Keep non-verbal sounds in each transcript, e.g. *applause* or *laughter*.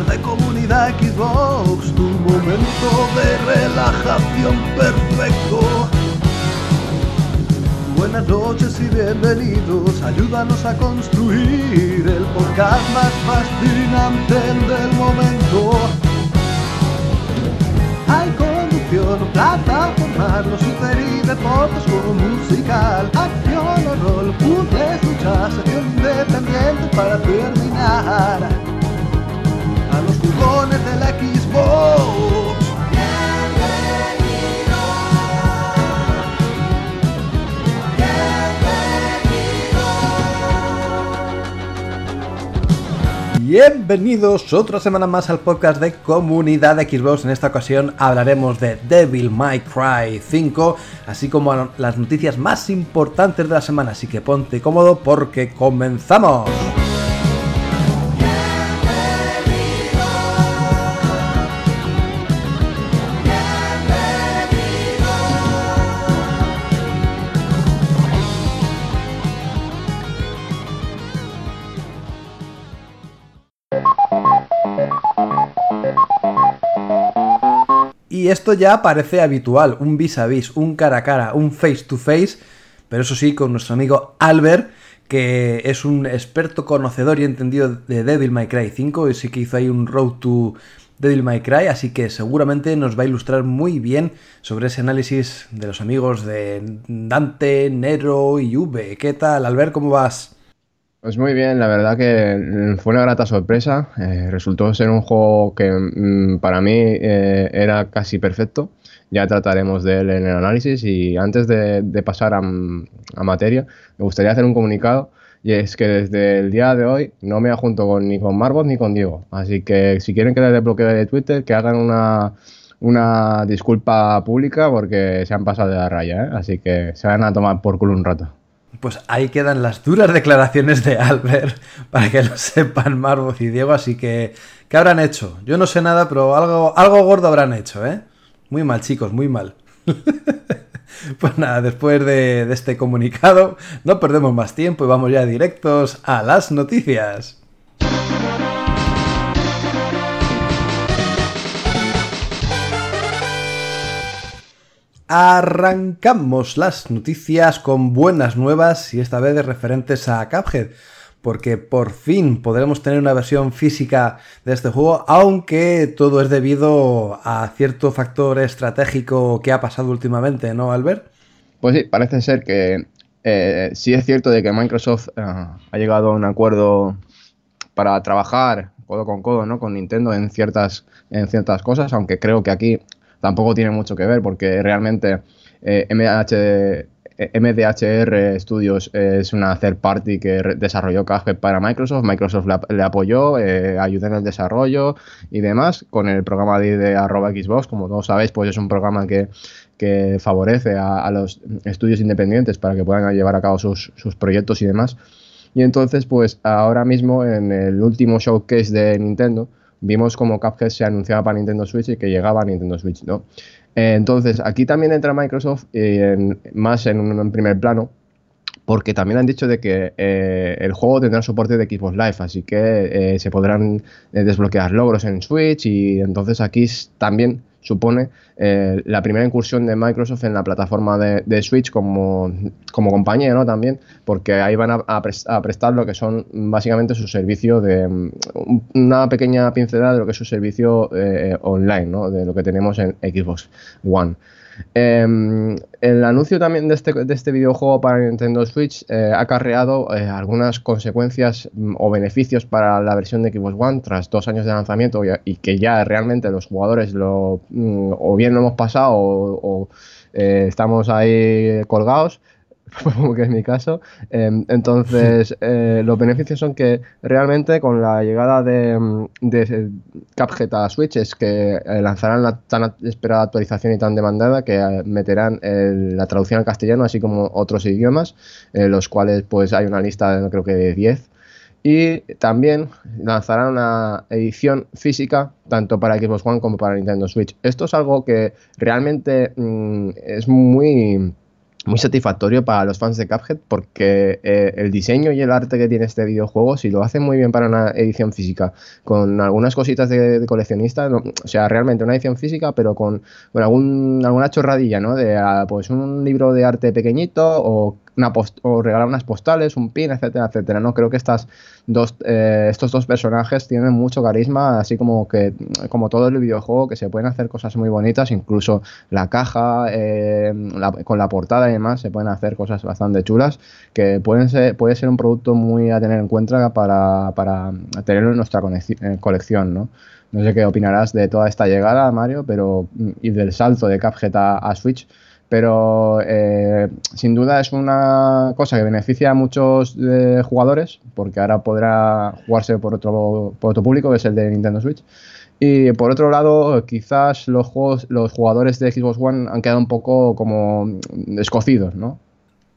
podcast de comunidad Xbox, tu momento de relajación perfecto. Buenas noches y bienvenidos, ayúdanos a construir el podcast más fascinante del momento. Hay conducción, plataforma, los super y deportes, juego musical, acción o rol, puzzles, lucha, sección independiente para terminar. A los jugones de la Xbox. Bienvenidos otra semana más al podcast de Comunidad Xbox. En esta ocasión hablaremos de Devil May Cry 5, así como las noticias más importantes de la semana. Así que ponte cómodo porque comenzamos. Y esto ya parece habitual, un vis a vis, un cara a cara, un face to face, pero eso sí, con nuestro amigo Albert, que es un experto conocedor y entendido de Devil May Cry 5, y sí que hizo ahí un road to Devil May Cry, así que seguramente nos va a ilustrar muy bien sobre ese análisis de los amigos de Dante, Nero y V. ¿Qué tal, Albert? ¿Cómo vas? Pues muy bien, la verdad que fue una grata sorpresa. Eh, resultó ser un juego que mm, para mí eh, era casi perfecto. Ya trataremos de él en el análisis y antes de, pasar a, a, materia, me gustaría hacer un comunicado y es que desde el día de hoy no me junto con, ni con Marbot ni con Diego. Así que si quieren que les desbloquee de Twitter, que hagan una, una disculpa pública porque se han pasado de la raya. ¿eh? Así que se van a tomar por culo un rato. Pues ahí quedan las duras declaraciones de Albert, para que lo sepan Marvoz y Diego, así que, ¿qué habrán hecho? Yo no sé nada, pero algo, algo gordo habrán hecho, ¿eh? Muy mal, chicos, muy mal. *laughs* pues nada, después de, de este comunicado, no perdemos más tiempo y vamos ya directos a las noticias. Arrancamos las noticias con buenas nuevas y esta vez referentes a Cuphead, porque por fin podremos tener una versión física de este juego, aunque todo es debido a cierto factor estratégico que ha pasado últimamente, ¿no, Albert? Pues sí, parece ser que eh, sí es cierto de que Microsoft eh, ha llegado a un acuerdo para trabajar codo con codo ¿no? con Nintendo en ciertas, en ciertas cosas, aunque creo que aquí tampoco tiene mucho que ver porque realmente eh, MDHR Studios es una third party que desarrolló Cuphead para Microsoft. Microsoft le, apoyó, eh, ayudó en el desarrollo y demás con el programa de, de arroba Xbox. Como todos sabéis, pues es un programa que, que favorece a, a, los estudios independientes para que puedan llevar a cabo sus, sus proyectos y demás. Y entonces, pues ahora mismo en el último showcase de Nintendo, vimos como Cuphead se anunciaba para Nintendo Switch y que llegaba a Nintendo Switch, ¿no? Eh, entonces, aquí también entra Microsoft eh, en, más en primer plano, porque también han dicho de que eh, el juego tendrá soporte de Xbox Live, así que se podrán desbloquear logros en Switch y entonces aquí también supone eh, la primera incursión de Microsoft en la plataforma de, Switch como, como, compañía, ¿no? También, porque ahí van a, a, a, prestar lo que son básicamente su servicio de um, una pequeña pincelada de lo que es su servicio eh, online, ¿no? De lo que tenemos en Xbox One. Eh, el anuncio también de este, de este videojuego para Nintendo Switch eh, ha acarreado eh, algunas consecuencias mm, o beneficios para la versión de Xbox One tras dos años de lanzamiento y, y que ya realmente los jugadores lo mm, o bien lo hemos pasado o, o eh, estamos ahí colgados *laughs* como que es mi caso. Em, entonces, *laughs* eh, los beneficios son que realmente con la llegada de, de Cuphead Switch es que eh, lanzarán la tan esperada actualización y tan demandada que eh, meterán la traducción al castellano, así como otros idiomas, los cuales pues hay una lista, creo que de 10. Y también lanzarán una edición física tanto para Xbox One como para Nintendo Switch. Esto es algo que realmente mm, es muy muy satisfactorio para los fans de Cuphead porque eh, el diseño y el arte que tiene este videojuego, si lo hacen muy bien para una edición física, con algunas cositas de, coleccionista, o sea, realmente una edición física, pero con, algún, alguna chorradilla, ¿no? De ah, pues un libro de arte pequeñito o o regalar unas postales, un pin, etcétera, etcétera. No creo que estas dos, eh, estos dos personajes tienen mucho carisma, así como que como todo el videojuego, que se pueden hacer cosas muy bonitas, incluso la caja eh, con la portada y demás, se pueden hacer cosas bastante chulas, que pueden ser, puede ser un producto muy a tener en cuenta para, tenerlo en nuestra eh, colección, ¿no? No sé qué opinarás de toda esta llegada, Mario, pero y del salto de Cuphead a Switch, pero eh, sin duda es una cosa que beneficia a muchos eh, jugadores, porque ahora podrá jugarse por otro, por otro público, que es el de Nintendo Switch. Y por otro lado, quizás los, juegos, los jugadores de Xbox One han quedado un poco como escocidos, ¿no?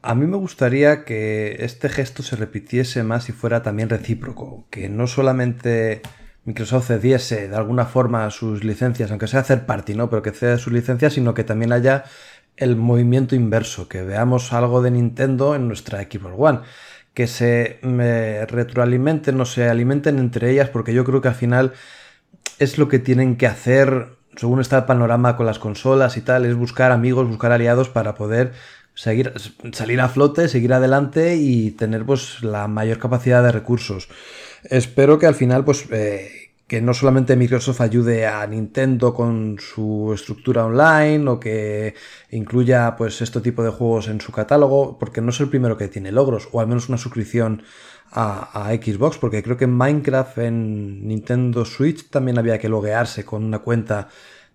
A mí me gustaría que este gesto se repitiese más y fuera también recíproco, que no solamente Microsoft cediese de alguna forma sus licencias, aunque sea hacer party, ¿no? Pero que ceda sus licencias, sino que también haya el movimiento inverso, que veamos algo de Nintendo en nuestra Xbox One, que se retroalimenten, no se alimenten entre ellas, porque yo creo que al final es lo que tienen que hacer, según está el panorama con las consolas y tal, es buscar amigos, buscar aliados para poder seguir, salir a flote, seguir adelante y tener pues la mayor capacidad de recursos. Espero que al final pues eh, que no solamente Microsoft ayude a Nintendo con su estructura online o que incluya pues este tipo de juegos en su catálogo, porque no es el primero que tiene logros, o al menos una suscripción a, Xbox, porque creo que en Minecraft en Nintendo Switch también había que loguearse con una cuenta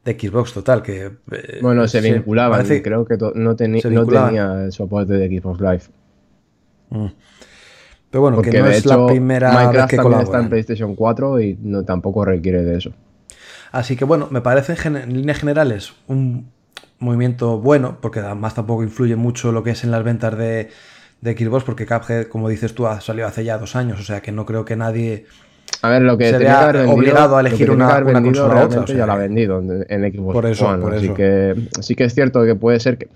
de Xbox total, que... Eh, bueno, se vinculaba, creo que no, tenía el soporte de Xbox Live. Mm. Pero bueno, que no es la primera Minecraft vez que también está en PlayStation 4 y no, tampoco requiere de eso. Así que bueno, me parece en líneas generales un movimiento bueno, porque además tampoco influye mucho lo que es en las ventas de, de Xbox, porque Cuphead, como dices tú, ha salido hace ya dos años, o sea que no creo que nadie a ver, lo que se vea obligado a elegir una, una consola otra. ya la ha vendido en, Xbox por eso, Por así eso. que sí que es cierto que puede ser que.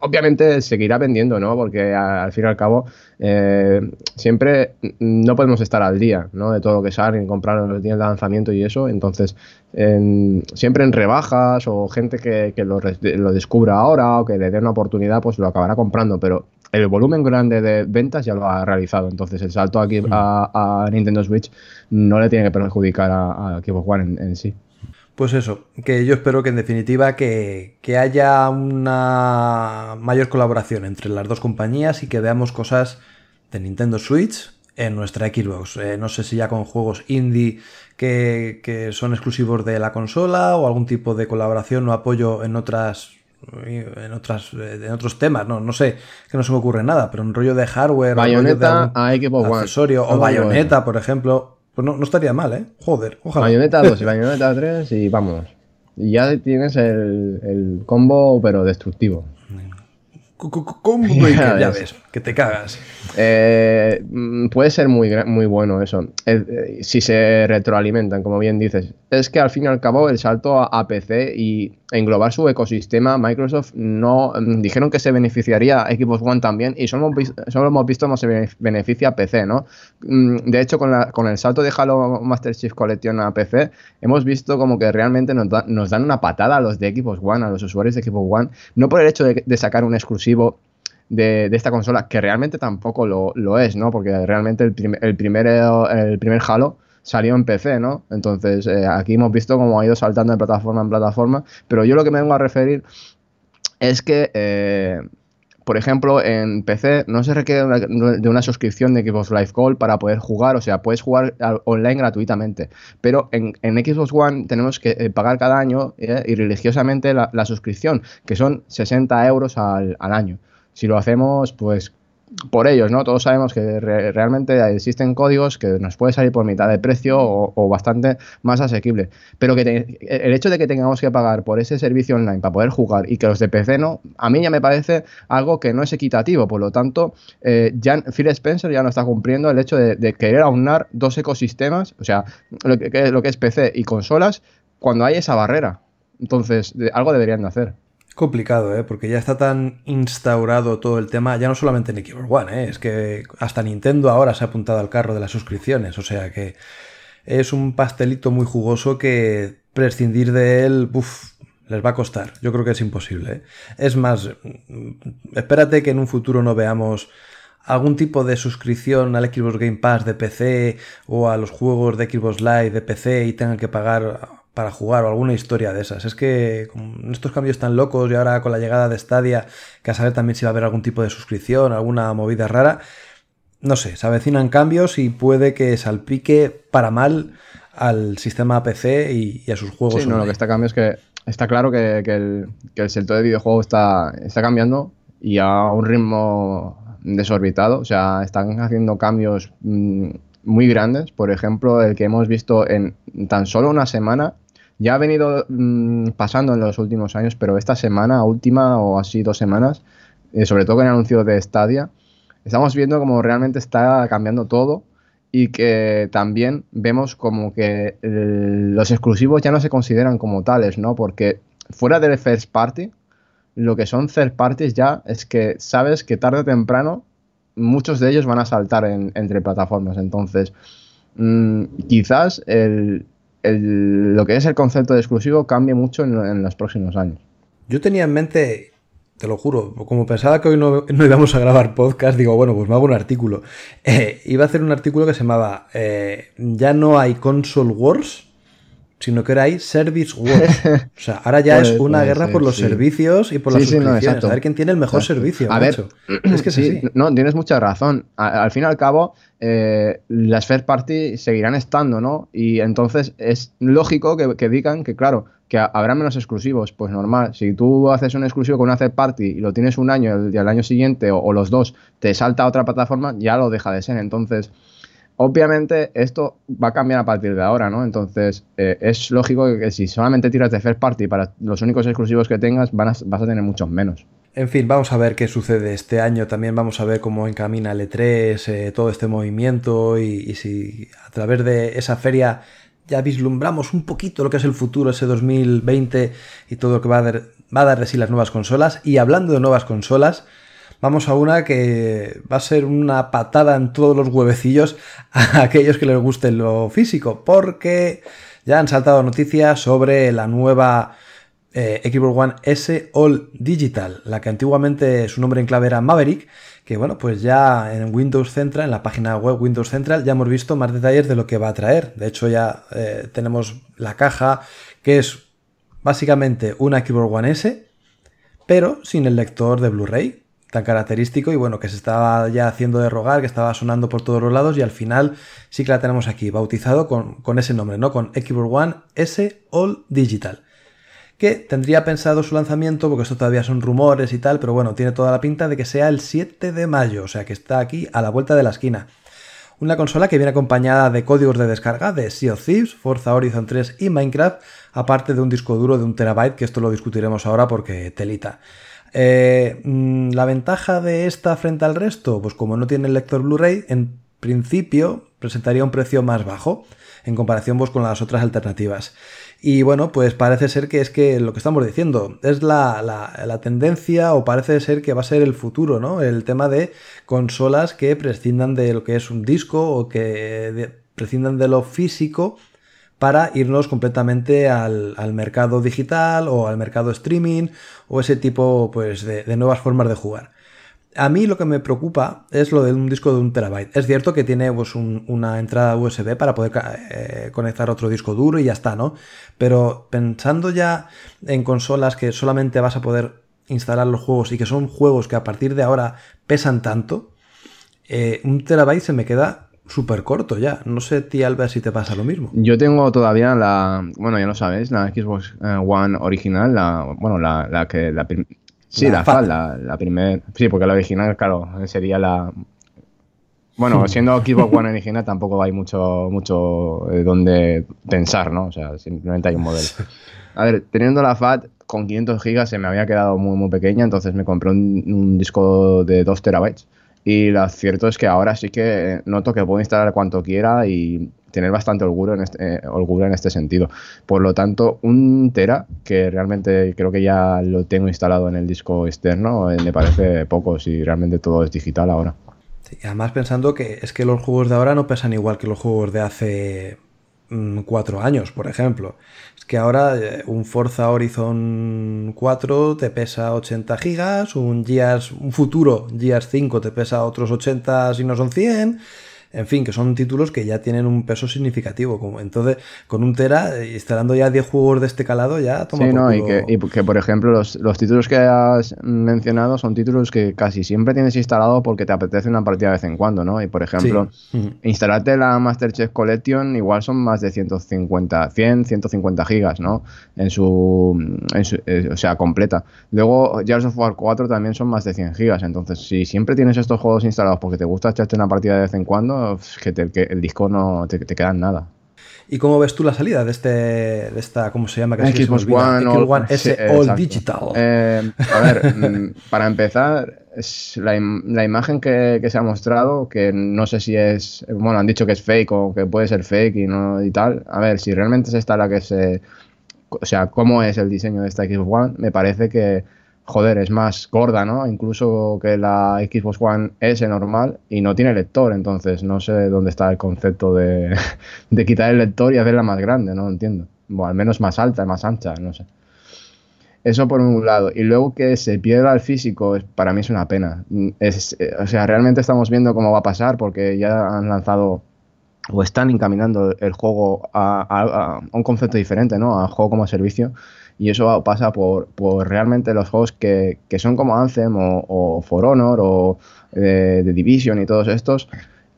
Obviamente seguirá vendiendo, ¿no? Porque al fin y al cabo eh, siempre no podemos estar al día, ¿no? De todo lo que sale, en comprar los días de lanzamiento y eso. Entonces, siempre en rebajas o gente que, que lo, lo descubra ahora o que le dé una oportunidad, pues lo acabará comprando. Pero el volumen grande de ventas ya lo ha realizado. Entonces el salto aquí a, Nintendo Switch no le tiene que perjudicar a, a Xbox One en, sí. Pues eso, que yo espero que en definitiva que, haya una mayor colaboración entre las dos compañías y que veamos cosas de Nintendo Switch en nuestra Xbox. Eh, no sé si ya con juegos indie que, que son exclusivos de la consola o algún tipo de colaboración o apoyo en otras en otras en otros temas, no, no sé, que no se me ocurre nada, pero un rollo de hardware, bayoneta a accesorio, o bayoneta, por ejemplo, pues no, no, estaría mal, ¿eh? Joder, ojalá. Bayoneta 2 y *laughs* bayoneta 3 y vamos. Y ya tienes el, el combo, pero destructivo. ¿Cómo *laughs* ya ves, que te cagas. Eh, mm, puede ser muy, muy bueno eso. Eh, si se retroalimentan, como bien dices. Es que al fin y al cabo el salto a, PC y englobar su ecosistema, Microsoft no mm, dijeron que se beneficiaría a Xbox One también y solo hemos, solo hemos visto cómo se beneficia a PC, ¿no? Mm, de hecho, con, la, con el salto de Halo Master Chief Collection a PC, hemos visto como que realmente nos, dan una patada a los de Xbox One, a los usuarios de Xbox One, no por el hecho de sacar un exclusivo de, esta consola, que realmente tampoco lo, es, ¿no? Porque realmente el, el, primer, el primer Halo salió en PC, ¿no? Entonces, eh, aquí hemos visto cómo ha ido saltando de plataforma en plataforma, pero yo lo que me vengo a referir es que, eh, por ejemplo, en PC no se requiere de una suscripción de Xbox Live Gold para poder jugar, o sea, puedes jugar online gratuitamente, pero en, Xbox One tenemos que eh, pagar cada año y religiosamente la, suscripción, que son 60 euros al, al año. Si lo hacemos, pues por ellos, ¿no? Todos sabemos que realmente existen códigos que nos puede salir por mitad de precio o, bastante más asequible. Pero que el hecho de que tengamos que pagar por ese servicio online para poder jugar y que los de PC no, a mí ya me parece algo que no es equitativo. Por lo tanto, eh, Phil Spencer ya no está cumpliendo el hecho de, querer aunar dos ecosistemas, o sea, lo que, lo que es PC y consolas, cuando hay esa barrera. Entonces, algo deberían de hacer. Complicado, ¿eh? porque ya está tan instaurado todo el tema, ya no solamente en Xbox One, ¿eh? es que hasta Nintendo ahora se ha apuntado al carro de las suscripciones, o sea que es un pastelito muy jugoso que prescindir de él, uff, les va a costar. Yo creo que es imposible. ¿eh? Es más, espérate que en un futuro no veamos algún tipo de suscripción al Xbox Game Pass de PC o a los juegos de Xbox Live de PC y tengan que pagar para jugar o alguna historia de esas. Es que con estos cambios tan locos y ahora con la llegada de Stadia, que a saber también si va a haber algún tipo de suscripción, alguna movida rara, no sé, se avecinan cambios y puede que salpique para mal al sistema PC y, a sus juegos. Sí, no, lo que está cambiando es que está claro que, el, sector de videojuegos está, está cambiando y a un ritmo desorbitado. O sea, están haciendo cambios mm, muy grandes. Por ejemplo, el que hemos visto en tan solo una semana ya ha venido mm, pasando en los últimos años, pero esta semana, última o así dos semanas, eh, sobre todo con el anuncio de Stadia, estamos viendo como realmente está cambiando todo y que también vemos como que los exclusivos ya no se consideran como tales, ¿no? Porque fuera del first party, lo que son third parties ya es que sabes que tarde o temprano muchos de ellos van a saltar entre plataformas. Entonces, mm, quizás el, lo que es el concepto de exclusivo cambie mucho en, los próximos años. Yo tenía en mente, te lo juro, como pensaba que hoy no, íbamos a grabar podcast, digo, bueno, pues me hago un artículo. Eh, iba a hacer un artículo que se llamaba eh, Ya no hay console wars, sino que ahora hay Service Wars. *laughs* O sea, ahora ya es una guerra por los servicios y por las suscripciones. a ver quién tiene el mejor servicio. A ver, *clears throat* es que sí, no, tienes mucha razón. al fin y al cabo, eh, las third party seguirán estando, ¿no? Y entonces es lógico que, digan que, claro, que habrá menos exclusivos. Pues normal, si tú haces un exclusivo con una third party y lo tienes un año y el, año siguiente o, o los dos te salta a otra plataforma, ya lo deja de ser. Entonces Obviamente esto va a cambiar a partir de ahora, ¿no? Entonces eh, es lógico que, si solamente tiras de first party para los únicos exclusivos que tengas, vas a tener muchos menos. En fin, vamos a ver qué sucede este año. También vamos a ver cómo encamina el E3, eh, todo este movimiento y, si a través de esa feria ya vislumbramos un poquito lo que es el futuro, ese 2020 y todo lo que va a dar, va a dar de sí las nuevas consolas. Y hablando de nuevas consolas, vamos a una que va a ser una patada en todos los huevecillos a *laughs* aquellos que les guste lo físico, porque ya han saltado noticias sobre la nueva eh, Xbox One S All Digital, la que antiguamente su nombre en clave era Maverick, que bueno, pues ya en Windows Central, en la página web Windows Central, ya hemos visto más detalles de lo que va a traer. De hecho, ya eh, tenemos la caja, que es básicamente una Xbox One S, pero sin el lector de Blu-ray, tan característico y bueno, que se estaba ya haciendo de rogar, que estaba sonando por todos los lados y al final sí que la tenemos aquí, bautizado con, ese nombre, ¿no? Con Xbox One S All Digital. Que tendría pensado su lanzamiento, porque esto todavía son rumores y tal, pero bueno, tiene toda la pinta de que sea el 7 de mayo, o sea que está aquí a la vuelta de la esquina. Una consola que viene acompañada de códigos de descarga de Sea of Thieves, Forza Horizon 3 y Minecraft, aparte de un disco duro de un terabyte, que esto lo discutiremos ahora porque telita. Eh, mm, la ventaja de esta frente al resto, pues como no tiene el lector Blu-ray, en principio presentaría un precio más bajo en comparación pues, con las otras alternativas. Y bueno, pues parece ser que es que lo que estamos diciendo es la, la, tendencia o parece ser que va a ser el futuro, ¿no? El tema de consolas que prescindan de lo que es un disco o que prescindan de lo físico para irnos completamente al, mercado digital o al mercado streaming o ese tipo pues, de, nuevas formas de jugar. A mí lo que me preocupa es lo de un disco de un terabyte. Es cierto que tiene pues, una entrada USB para poder eh, conectar otro disco duro y ya está, ¿no? Pero pensando ya en consolas que solamente vas a poder instalar los juegos y que son juegos que a partir de ahora pesan tanto, eh, un terabyte se me queda súper corto ya. No sé, tía Alba, si te pasa lo mismo. Yo tengo todavía la, bueno, ya lo sabes, la Xbox eh, One original, la, bueno, la, que, Sí, la, FAT, la, primera. Sí, porque la original, claro, sería la. Bueno, siendo Xbox *laughs* One original tampoco hay mucho, mucho eh, donde pensar, ¿no? O sea, simplemente hay un modelo. A ver, teniendo la FAT con 500 gigas se me había quedado muy, muy pequeña, entonces me compré un, disco de 2 terabytes. Y lo cierto es que ahora sí que noto que puedo instalar cuanto quiera y tener bastante orgullo en este, eh, en este sentido. Por lo tanto, un Tera, que realmente creo que ya lo tengo instalado en el disco externo, eh, me parece poco si realmente todo es digital ahora. además pensando que es que los juegos de ahora no pesan igual que los juegos de hace mm, cuatro años, por ejemplo. Que ahora eh, un Forza Horizon 4 te pesa 80 gigas, un Gears, un futuro Gears 5 te pesa otros 80 si no son 100 en fin, que son títulos que ya tienen un peso significativo. Como, entonces, con un Tera, eh, instalando ya 10 juegos de este calado, ya toma Sí, no, y, que, y que, por ejemplo, los, títulos que has mencionado son títulos que casi siempre tienes instalado porque te apetece una partida de vez en cuando, ¿no? Y por ejemplo, instalarte la Master Chef Collection igual son más de 150, 100, 150 gigas, ¿no? En su, eh, o sea, completa. Luego, Gears of War 4 también son más de 100 gigas. Entonces, si siempre tienes estos juegos instalados porque te gusta echarte una partida de vez en cuando, que, el disco no te, te queda nada. ¿Y cómo ves tú la salida de este de esta cómo se llama? Que Xbox One, One S All Digital. Eh, a ver, *laughs* mm, para empezar, es la, la imagen que, que, se ha mostrado, que no sé si es, bueno, han dicho que es fake o que puede ser fake y no y tal. A ver, si realmente es esta la que se, o sea, cómo es el diseño de esta Xbox One, me parece que joder, es más gorda, ¿no? Incluso que la Xbox One S normal y no tiene lector, entonces no sé dónde está el concepto *laughs* de, quitar el lector y hacerla más grande, no entiendo. Bueno, al menos más alta, más ancha, no sé. Eso por un lado. Y luego que se pierda el físico, para mí es una pena. Eh, o sea, realmente estamos viendo cómo va a pasar porque ya han lanzado o están encaminando el juego a, a un concepto diferente, ¿no? A juego como servicio y eso pasa por, realmente los juegos que, son como Anthem o, For Honor o The eh, Division y todos estos.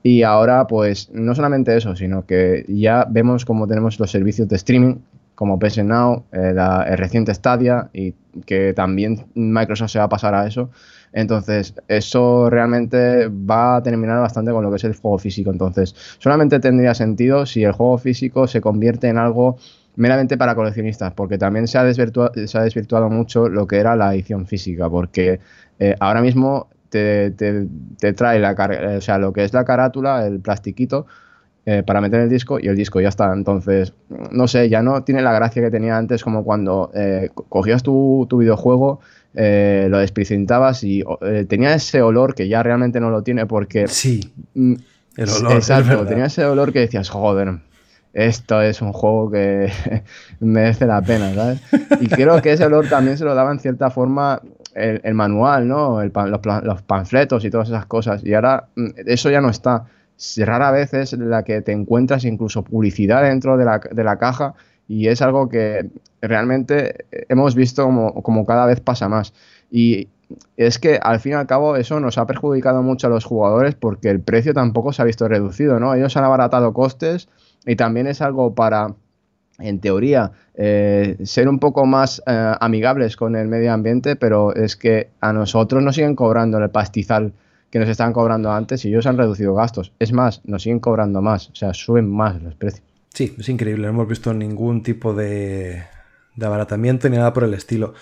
Y ahora, pues, no solamente eso, sino que ya vemos cómo tenemos los servicios de streaming, como PS Now, eh, el reciente Stadia, y que también Microsoft se va a pasar a eso. Entonces, eso realmente va a terminar bastante con lo que es el juego físico. Entonces, solamente tendría sentido si el juego físico se convierte en algo meramente para coleccionistas, porque también se ha, desvirtuado, se ha desvirtuado mucho lo que era la edición física, porque eh, ahora mismo te, trae la o sea, lo que es la carátula, el plastiquito, eh, para meter el disco y el disco ya está. Entonces, no sé, ya no tiene la gracia que tenía antes, como cuando eh, cogías tu, videojuego, lo desprecintabas y tenía ese olor que ya realmente no lo tiene porque... Sí. Mm, el olor. Exacto, tenía ese olor que decías, joder, esto es un juego que *laughs* merece la pena, ¿sabes? Y creo que ese olor también se lo daba en cierta forma el, manual, ¿no? los, panfletos y todas esas cosas. Y ahora mm, eso ya no está. Rara vez es la que te encuentras incluso publicidad dentro de la, de la caja y es algo que realmente hemos visto como, como cada vez pasa más. Y es que al fin y al cabo eso nos ha perjudicado mucho a los jugadores porque el precio tampoco se ha visto reducido, ¿no? Ellos han abaratado costes y también es algo para, en teoría, eh, ser un poco más eh, amigables con el medio ambiente, pero es que a nosotros nos siguen cobrando el pastizal que nos estaban cobrando antes y ellos han reducido gastos. Es más, nos siguen cobrando más, o sea, suben más los precios. Sí, es increíble, no hemos visto ningún tipo de, de abaratamiento ni nada por el estilo.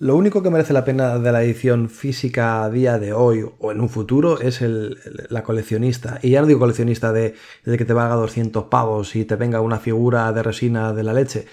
Lo único que merece la pena de la edición física a día de hoy o en un futuro es el, la coleccionista. Y ya no digo coleccionista de, que te valga 200 pavos y te venga una figura de resina de la leche,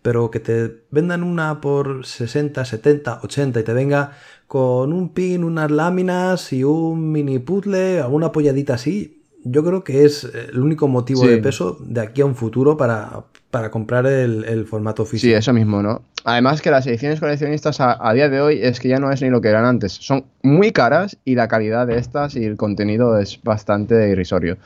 pero que te vendan una por 60, 70, 80 y te venga con un pin, unas láminas y un mini puzzle, alguna apoyadita así, yo creo que es el único motivo de peso de aquí a un futuro para, para comprar el, formato físico. Sí, eso mismo, ¿no? Además que las ediciones coleccionistas a, día de hoy es que ya no es ni lo que eran antes. Son muy caras y la calidad de estas y el contenido es bastante irrisorio.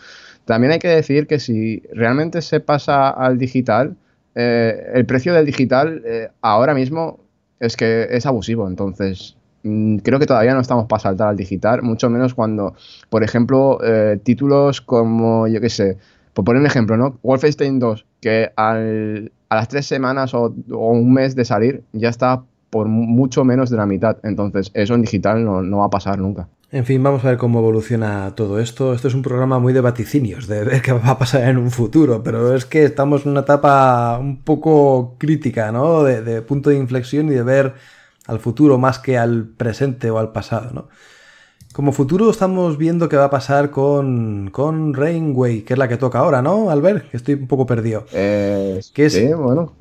También hay que decir que si realmente se pasa al digital, eh, el precio del digital eh, ahora mismo es que es abusivo. Entonces, Mm, creo que todavía no estamos para saltar al digital, mucho menos cuando, por ejemplo, eh, títulos como, yo qué sé, por poner un ejemplo, ¿no? Wolfenstein 2, que a las tres semanas o, un mes de salir ya está por mucho menos de la mitad. Entonces, eso en digital no, va a pasar nunca. En fin, vamos a ver cómo evoluciona todo esto. Esto es un programa muy de vaticinios, de ver qué va a pasar en un futuro, pero es que estamos en una etapa un poco crítica, ¿no? De punto de inflexión y de ver al futuro más que al presente o al pasado, ¿no? Como futuro estamos viendo qué va a pasar con, con Rainway, que es la que toca ahora, ¿no, Albert? Que estoy un poco perdido. Eh, Sí, bueno,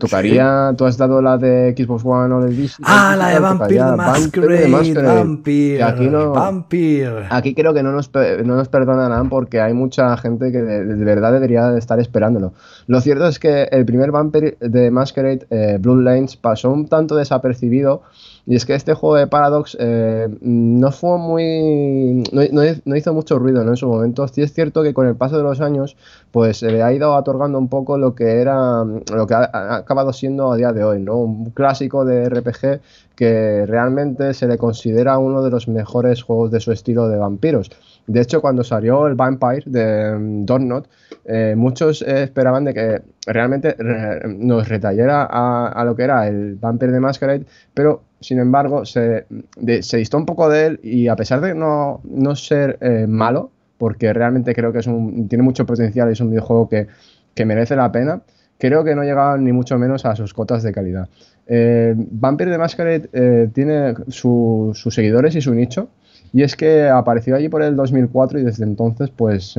tocaría... ¿Tú has dado la de Xbox One o del Vista? Ah, la de Vampire the Masquerade, Vampire, aquí, no, Vampire. aquí creo que no nos, no nos perdonarán porque hay mucha gente que de, verdad debería estar esperándolo. Lo cierto es que el primer Vampire de Masquerade, eh, Bloodlines, pasó un tanto desapercibido y es que este juego de Paradox eh, no fue muy. No, hizo mucho ruido en su momento. Sí es cierto que con el paso de los años, pues se le ha ido otorgando un poco lo que era. lo que ha, acabado siendo a día de hoy, ¿no? Un clásico de RPG que realmente se le considera uno de los mejores juegos de su estilo de vampiros. De hecho, cuando salió el Vampire de um, eh, muchos esperaban de que realmente nos retallara a, lo que era el Vampire de Masquerade, pero sin embargo, se, distó un poco de él y a pesar de no, ser eh, malo, porque realmente creo que es un, tiene mucho potencial y es un videojuego que, merece la pena, creo que no llegaba ni mucho menos a sus cotas de calidad. Eh, Vampire de Masquerade eh, tiene sus seguidores y su nicho. Y es que apareció allí por el 2004 y desde entonces pues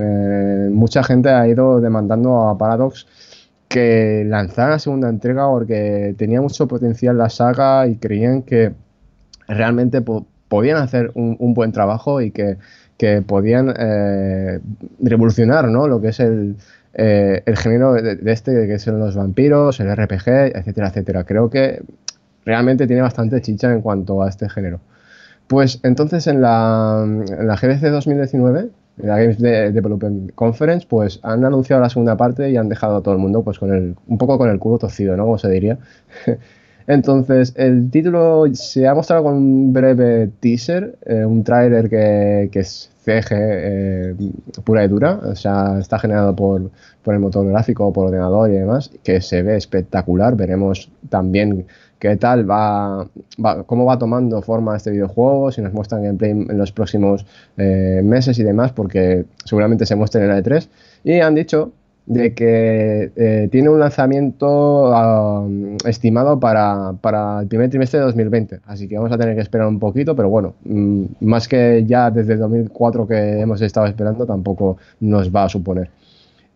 mucha gente ha ido demandando a Paradox que lanzaran la segunda entrega porque tenía mucho potencial la saga y creían que realmente podían hacer un, buen trabajo y que, podían eh, revolucionar ¿no? lo que es el, eh, el género de, este, que son los vampiros, el RPG, etcétera, etcétera. Creo que realmente tiene bastante chicha en cuanto a este género. Pues entonces en la, en GDC 2019 la Games Development Conference, pues han anunciado la segunda parte y han dejado a todo el mundo pues con el, un poco con el culo torcido, ¿no? Como se diría. *laughs* Entonces, el título se ha mostrado con un breve teaser, eh, un tráiler que, que, es CG eh, pura y dura, o sea, está generado por, por el motor gráfico, por ordenador y demás, que se ve espectacular. Veremos también qué tal va, cómo va tomando forma este videojuego, si nos muestran gameplay en los próximos eh, meses y demás, porque seguramente se muestre en el E3. Y han dicho de que eh, tiene un lanzamiento estimado para, el primer trimestre de 2020. Así que vamos a tener que esperar un poquito, pero bueno, mm, más que ya desde 2004 que hemos estado esperando, tampoco nos va a suponer.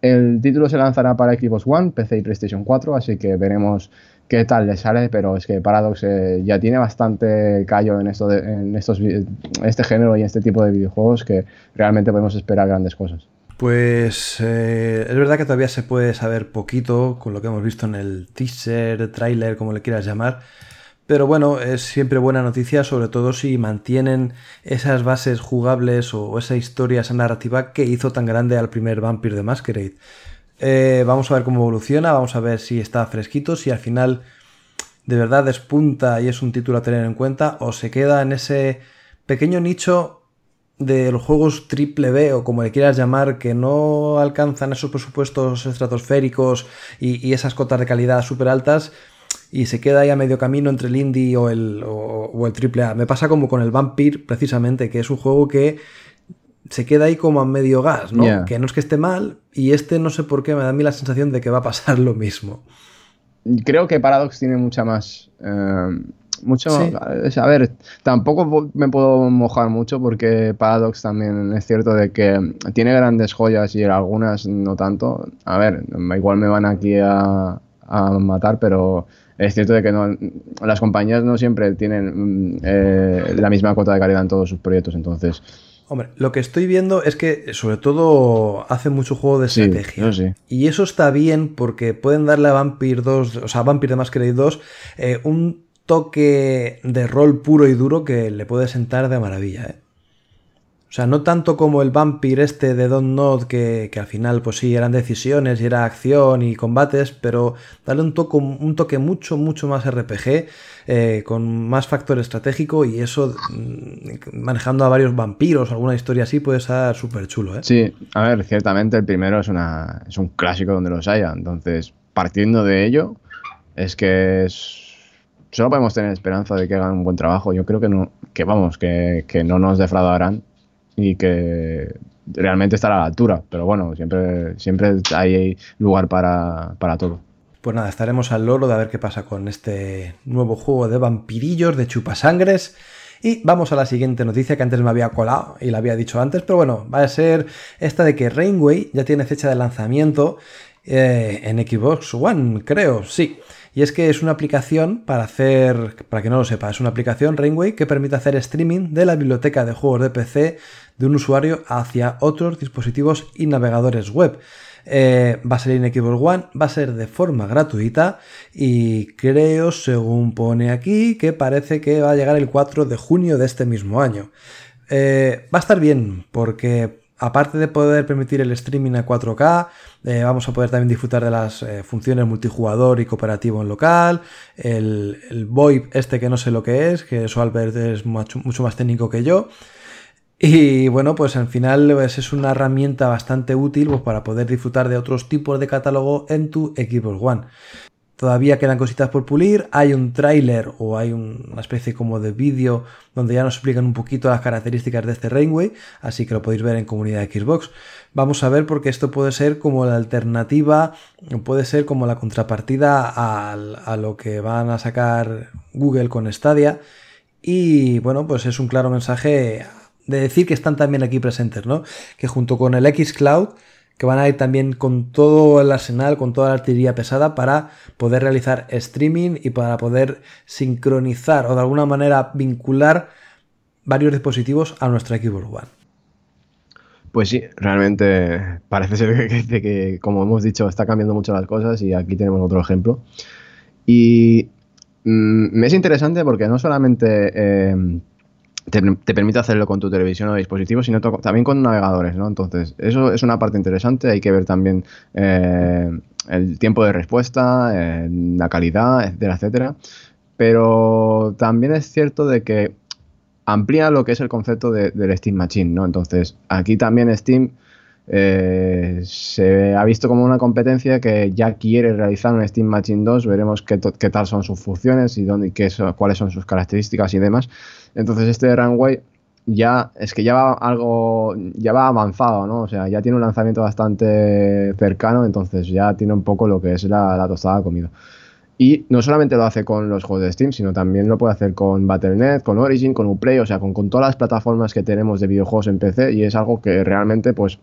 El título se lanzará para Xbox One, PC y PlayStation 4, así que veremos qué tal le sale, pero es que Paradox eh, ya tiene bastante callo en, esto en estos, este género y este tipo de videojuegos que realmente podemos esperar grandes cosas. Pues eh, es verdad que todavía se puede saber poquito con lo que hemos visto en el teaser, trailer, como le quieras llamar. Pero bueno, es siempre buena noticia, sobre todo si mantienen esas bases jugables o esa historia, esa narrativa que hizo tan grande al primer Vampire de Masquerade. Eh, vamos a ver cómo evoluciona, vamos a ver si está fresquito, si al final de verdad despunta y es un título a tener en cuenta, o se queda en ese pequeño nicho de los juegos triple B o como le quieras llamar, que no alcanzan esos presupuestos estratosféricos y, esas cotas de calidad súper altas y se queda ahí a medio camino entre el indie o el, o el triple A. Me pasa como con el Vampire, precisamente, que es un juego que se queda ahí como a medio gas, ¿no? Que no es que esté mal, y este no sé por qué me da a mí la sensación de que va a pasar lo mismo. Creo que Paradox tiene mucha más. Eh, mucho. A ver, tampoco me puedo mojar mucho porque Paradox también es cierto de que tiene grandes joyas y algunas no tanto. A ver, igual me van aquí a, matar, pero es cierto de que no, las compañías no siempre tienen mm, eh, la misma cuota de calidad en todos sus proyectos, entonces Hombre, lo que estoy viendo es que sobre todo hace mucho juego de estrategia. Y eso está bien porque pueden darle a Vampire 2, o sea, a Vampire de Masquerade 2, eh, un toque de rol puro y duro que le puede sentar de maravilla, ¿eh? O sea, no tanto como el Vampire este de Don't Nod, que, al final, pues sí, eran decisiones y era acción y combates, pero darle un toque, un toque mucho, mucho más RPG, eh, con más factor estratégico y eso, mm, manejando a varios vampiros, alguna historia así, puede ser súper chulo, ¿eh? Sí, a ver, ciertamente el primero es, una, es un clásico donde los haya, entonces, partiendo de ello, es que es solo podemos tener esperanza de que hagan un buen trabajo. Yo creo que no, que vamos, que, que no nos defraudarán y que realmente estará a la altura. Pero bueno, siempre, siempre hay lugar para, para todo. Pues nada, estaremos al loro de a ver qué pasa con este nuevo juego de vampirillos, de chupasangres. Y vamos a la siguiente noticia que antes me había colado y la había dicho antes, pero bueno, va a ser esta de que Rainway ya tiene fecha de lanzamiento eh, en Xbox One, creo, sí. Y es que es una aplicación para hacer, para que no lo sepa, es una aplicación Rainway que permite hacer streaming de la biblioteca de juegos de PC de un usuario hacia otros dispositivos y navegadores web. Eh, va a salir en Xbox One, va a ser de forma gratuita y creo, según pone aquí, que parece que va a llegar el 4 de junio de este mismo año. Eh, va a estar bien porque aparte de poder permitir el streaming a 4K, eh, vamos a poder también disfrutar de las funciones multijugador y cooperativo en local, el, el, VoIP este que no sé lo que es, que eso Albert es mucho, mucho más técnico que yo. Y bueno, pues al final pues, es una herramienta bastante útil pues, para poder disfrutar de otros tipos de catálogo en tu Xbox One. Todavía quedan cositas por pulir, hay un tráiler o hay una especie como de vídeo donde ya nos explican un poquito las características de este Rainway, así que lo podéis ver en comunidad Xbox. Vamos a ver porque esto puede ser como la alternativa, puede ser como la contrapartida a, a lo que van a sacar Google con Stadia. Y bueno, pues es un claro mensaje de decir que están también aquí presentes, ¿no? Que junto con el X Cloud, que van a ir también con todo el arsenal, con toda la artillería pesada para poder realizar streaming y para poder sincronizar o de alguna manera vincular varios dispositivos a nuestra Xbox One. Pues sí, realmente parece ser que, como hemos dicho, está cambiando mucho las cosas y aquí tenemos otro ejemplo. Y mm, me es interesante porque no solamente eh, te, permite hacerlo con tu televisión o dispositivo, sino también con navegadores, ¿no? Entonces, eso es una parte interesante. Hay que ver también eh, el tiempo de respuesta, eh, la calidad, etcétera, etcétera. Pero también es cierto de que amplía lo que es el concepto del Steam Machine, ¿no? Entonces, aquí también Steam eh, se ha visto como una competencia que ya quiere realizar un Steam Machine 2, veremos qué, tal son sus funciones y dónde, qué, cuáles son sus características y demás. Entonces este Runway ya es que ya va algo, ya va avanzado, ¿no? O sea, ya tiene un lanzamiento bastante cercano, entonces ya tiene un poco lo que es la, la tostada comida. Y no solamente lo hace con los juegos de Steam, sino también lo puede hacer con Battle.net, con Origin, con Uplay, o sea, con, con todas las plataformas que tenemos de videojuegos en PC y es algo que realmente pues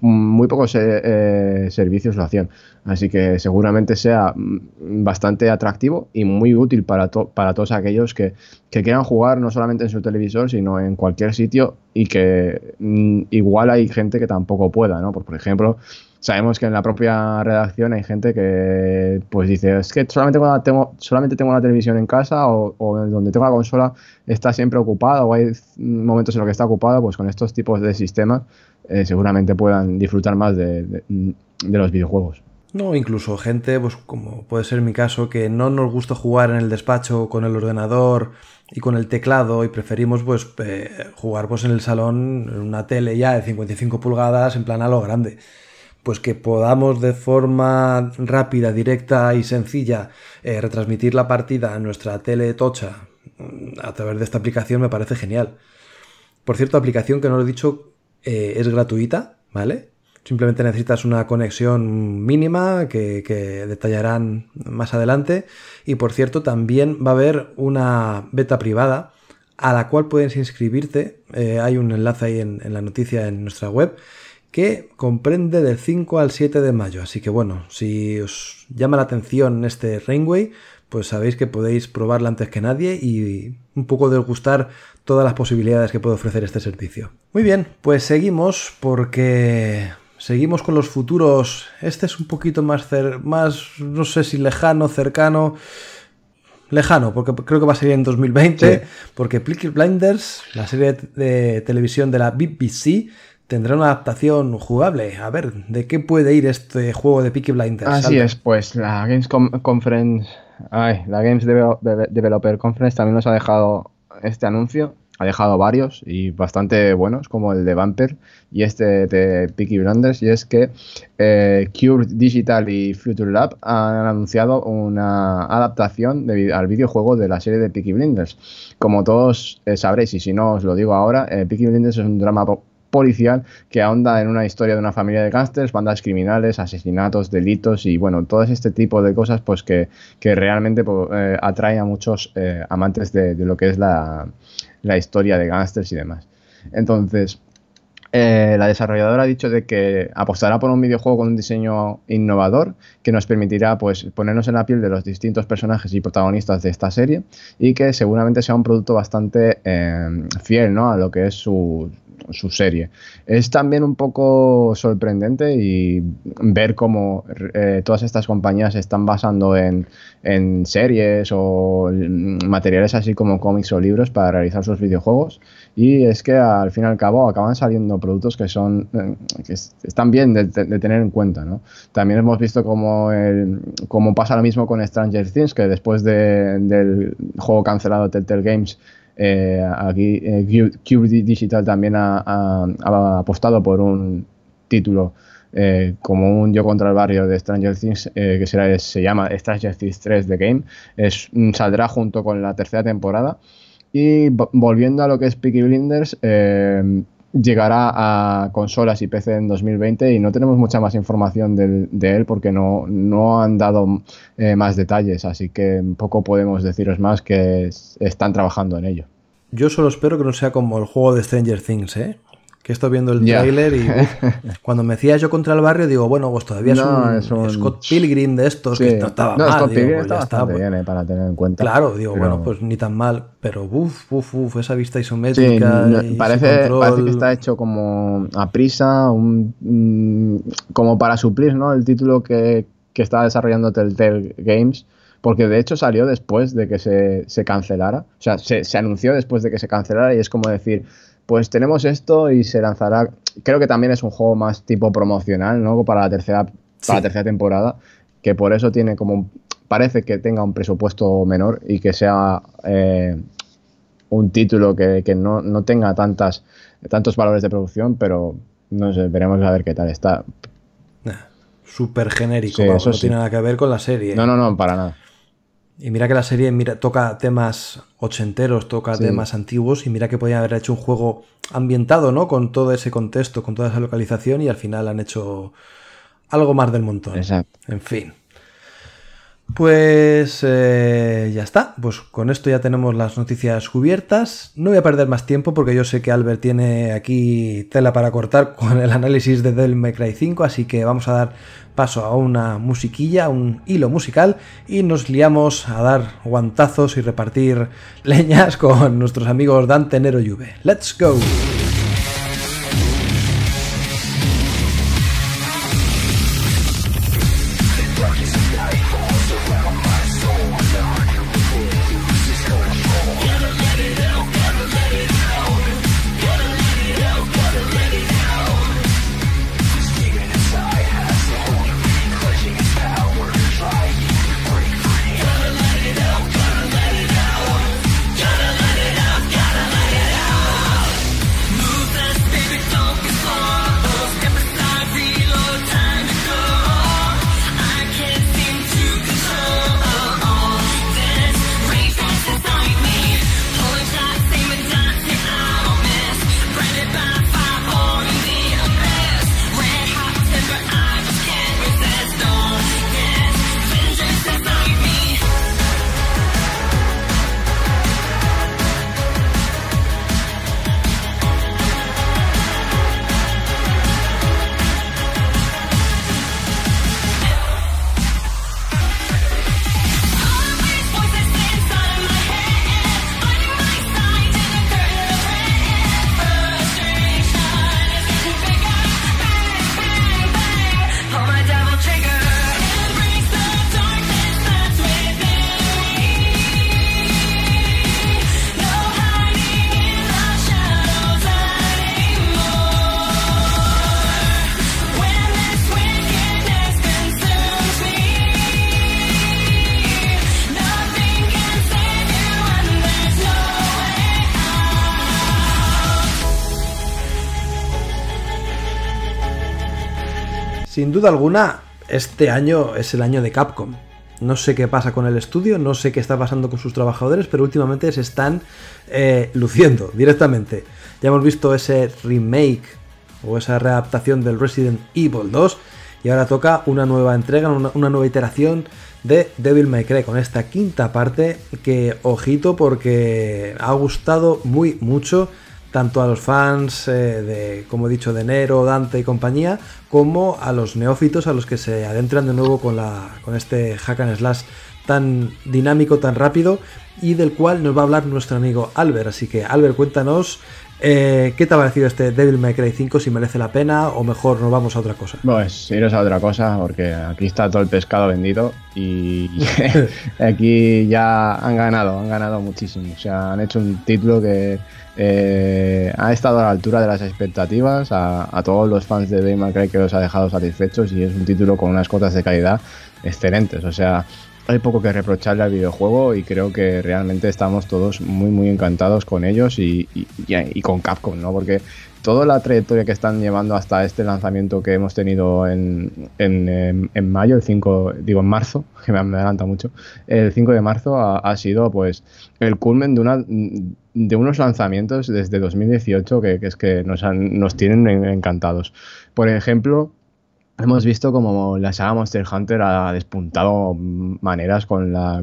muy pocos eh, eh, servicios lo hacían. Así que seguramente sea mm, bastante atractivo y muy útil para, para todos aquellos que, quieran jugar no solamente en su televisor, sino en cualquier sitio y que mm, igual hay gente que tampoco pueda, ¿no? Por, ejemplo, sabemos que en la propia redacción hay gente que pues dice, es que solamente, tengo, solamente tengo la televisión en casa o, o, donde tengo la consola está siempre ocupada o hay momentos en los que está ocupado, pues con estos tipos de sistemas eh, seguramente puedan disfrutar más de, los videojuegos. No, incluso gente, pues como puede ser mi caso, que no nos gusta jugar en el despacho con el ordenador y con el teclado y preferimos pues eh, jugar pues en el salón en una tele ya de 55 pulgadas en plan a lo grande. Pues que podamos de forma rápida, directa y sencilla eh, retransmitir la partida a nuestra tele tocha mm, a través de esta aplicación me parece genial. Por cierto, aplicación que no lo he dicho eh, es gratuita, ¿vale? Simplemente necesitas una conexión mínima que, detallarán más adelante. Y por cierto, también va a haber una beta privada a la cual puedes inscribirte. Eh, hay un enlace ahí en, la noticia en nuestra web que comprende del 5 al 7 de mayo. Así que bueno, si os llama la atención este Rainway, pues sabéis que podéis probarla antes que nadie y un poco degustar todas las posibilidades que puede ofrecer este servicio. Muy bien, pues seguimos porque seguimos con los futuros. Este es un poquito más, más no sé si lejano, cercano. Lejano, porque creo que va a salir en 2020, porque Peaky Blinders, la serie de televisión de la BBC, tendrá una adaptación jugable. A ver, ¿de qué puede ir este juego de Peaky Blinders? Así es, pues la Games Conference Ay, la Games Developer Conference también nos ha dejado este anuncio. ha dejado varios y bastante buenos, como el de Vamper y este de Peaky Blinders, y es que eh, Cure Digital y Future Lab han anunciado una adaptación al videojuego de la serie de Peaky Blinders. Como todos eh, sabréis, y si no os lo digo ahora, eh, Peaky Blinders es un drama policial que ahonda en una historia de una familia de gángsters, bandas criminales, asesinatos, delitos y bueno, todo este tipo de cosas pues que, realmente pues, eh, atrae a muchos eh, amantes de, lo que es la, historia de gángsters y demás. Entonces, eh, la desarrolladora ha dicho de que apostará por un videojuego con un diseño innovador que nos permitirá pues, ponernos en la piel de los distintos personajes y protagonistas de esta serie y que seguramente sea un producto bastante fiel ¿no? a lo que es su, su serie. Es también un poco sorprendente y ver cómo eh, todas estas compañías se están basando en, series o materiales así como cómics o libros para realizar sus videojuegos. Y es que al fin y al cabo acaban saliendo productos que son eh, que están bien de, tener en cuenta. También hemos visto como, como pasa lo mismo con Stranger Things, que después del juego cancelado Telltale Games eh, aquí eh, Cube Digital también ha, apostado por un título eh, como un Yo contra el barrio de Stranger Things, que será, se llama Stranger Things 3 The Game. Es, saldrá junto con la tercera temporada. Y volviendo a lo que es Peaky Blinders, llegará a consolas y PC en 2020 y no tenemos mucha más información de, él porque no, no han dado eh, más detalles, así que poco podemos deciros más que están trabajando en ello. Yo solo espero que no sea como el juego de Stranger Things, ¿eh? Que estoy viendo el trailer y *laughs* cuando me decía yo contra el barrio digo, bueno, pues todavía es, un, Scott Pilgrim de estos que no estaba mal. Scott Pilgrim pues está bastante bien eh, para tener en cuenta. Claro, digo, bueno, pues ni tan mal, pero uff, uff, uff, esa vista isométrica. parece, parece que está hecho como a prisa, un, mm, como para suplir ¿no? el título que, que está desarrollando Telltale Games porque de hecho salió después de que se, se cancelara, o sea, se, se, anunció después de que se cancelara y es como decir, pues tenemos esto y se lanzará. Creo que también es un juego más tipo promocional, ¿no? Para la tercera, para la tercera temporada, que por eso tiene como. Parece que tenga un presupuesto menor y que sea eh, un título que, no, tenga tantas, tantos valores de producción, pero no sé, veremos a ver qué tal está. Súper genérico, no tiene nada que ver con la serie. No, no, no, para nada. Y mira que la serie mira, toca temas ochenteros, toca temas antiguos y mira que podían haber hecho un juego ambientado, ¿no? Con todo ese contexto, con toda esa localización y al final han hecho algo más del montón. Exacto. En fin. Pues eh, ya está, pues con esto ya tenemos las noticias cubiertas. No voy a perder más tiempo porque yo sé que Albert tiene aquí tela para cortar *laughs* con el análisis de Devil May Cry 5, así que vamos a dar paso a una musiquilla, un hilo musical y nos liamos a dar guantazos y repartir *laughs* leñas con nuestros amigos Dante Nero Juve. ¡Let's go! Duda alguna, este año es el año de Capcom. No sé qué pasa con el estudio, no sé qué está pasando con sus trabajadores, pero últimamente se están eh, luciendo directamente. Ya hemos visto ese remake o esa readaptación del Resident Evil 2 y ahora toca una nueva entrega, una, una nueva iteración de Devil May Cry con esta quinta parte que ojito porque ha gustado muy mucho tanto a los fans eh, de, como he dicho, de Nero, Dante y compañía, como a los neófitos a los que se adentran de nuevo con, la, con este hack and slash tan dinámico, tan rápido y del cual nos va a hablar nuestro amigo Albert. Así que Albert, cuéntanos eh, ¿Qué te ha parecido este Devil May Cry 5? Si merece la pena o mejor nos vamos a otra cosa. Pues iros a otra cosa porque aquí está todo el pescado vendido y *laughs* *laughs* aquí ya han ganado, han ganado muchísimo. O sea, han hecho un título que eh, ha estado a la altura de las expectativas a, todos los fans de Devil May Cry que los ha dejado satisfechos y es un título con unas cotas de calidad excelentes. O sea, hay poco que reprocharle al videojuego y creo que realmente estamos todos muy muy encantados con ellos y, con Capcom, ¿no? Porque toda la trayectoria que están llevando hasta este lanzamiento que hemos tenido en, en, mayo, el 5, digo en marzo, *laughs* que me adelanta mucho, el 5 de marzo ha, sido pues el culmen de una de unos lanzamientos desde 2018 que, es que nos tienen encantados. Por ejemplo, Hemos visto como la saga Monster Hunter ha despuntado maneras con la,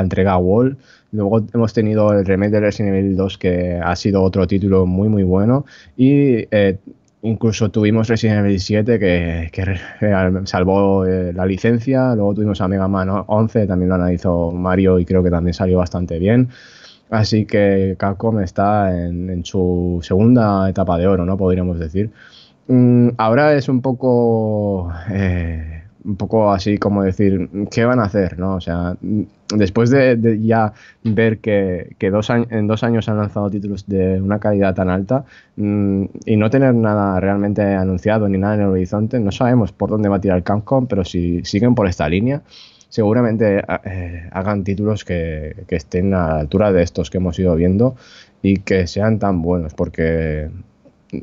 entrega Wall. Luego hemos tenido el remake de Resident Evil 2, que ha sido otro título muy, muy bueno. Y eh, incluso tuvimos Resident Evil 7, que, que salvó eh, la licencia. Luego tuvimos a Mega Man 11, también lo analizó Mario y creo que también salió bastante bien. Así que Capcom está en, en su segunda etapa de oro, ¿no? Podríamos decir. Mm, ahora es un poco, eh, un poco así como decir, ¿qué van a hacer? ¿no? O sea, después de, ya ver que, dos en dos años han lanzado títulos de una calidad tan alta mm, y no tener nada realmente anunciado ni nada en el horizonte, no sabemos por dónde va a tirar Capcom, pero si siguen por esta línea, seguramente eh, hagan títulos que, que estén a la altura de estos que hemos ido viendo y que sean tan buenos, porque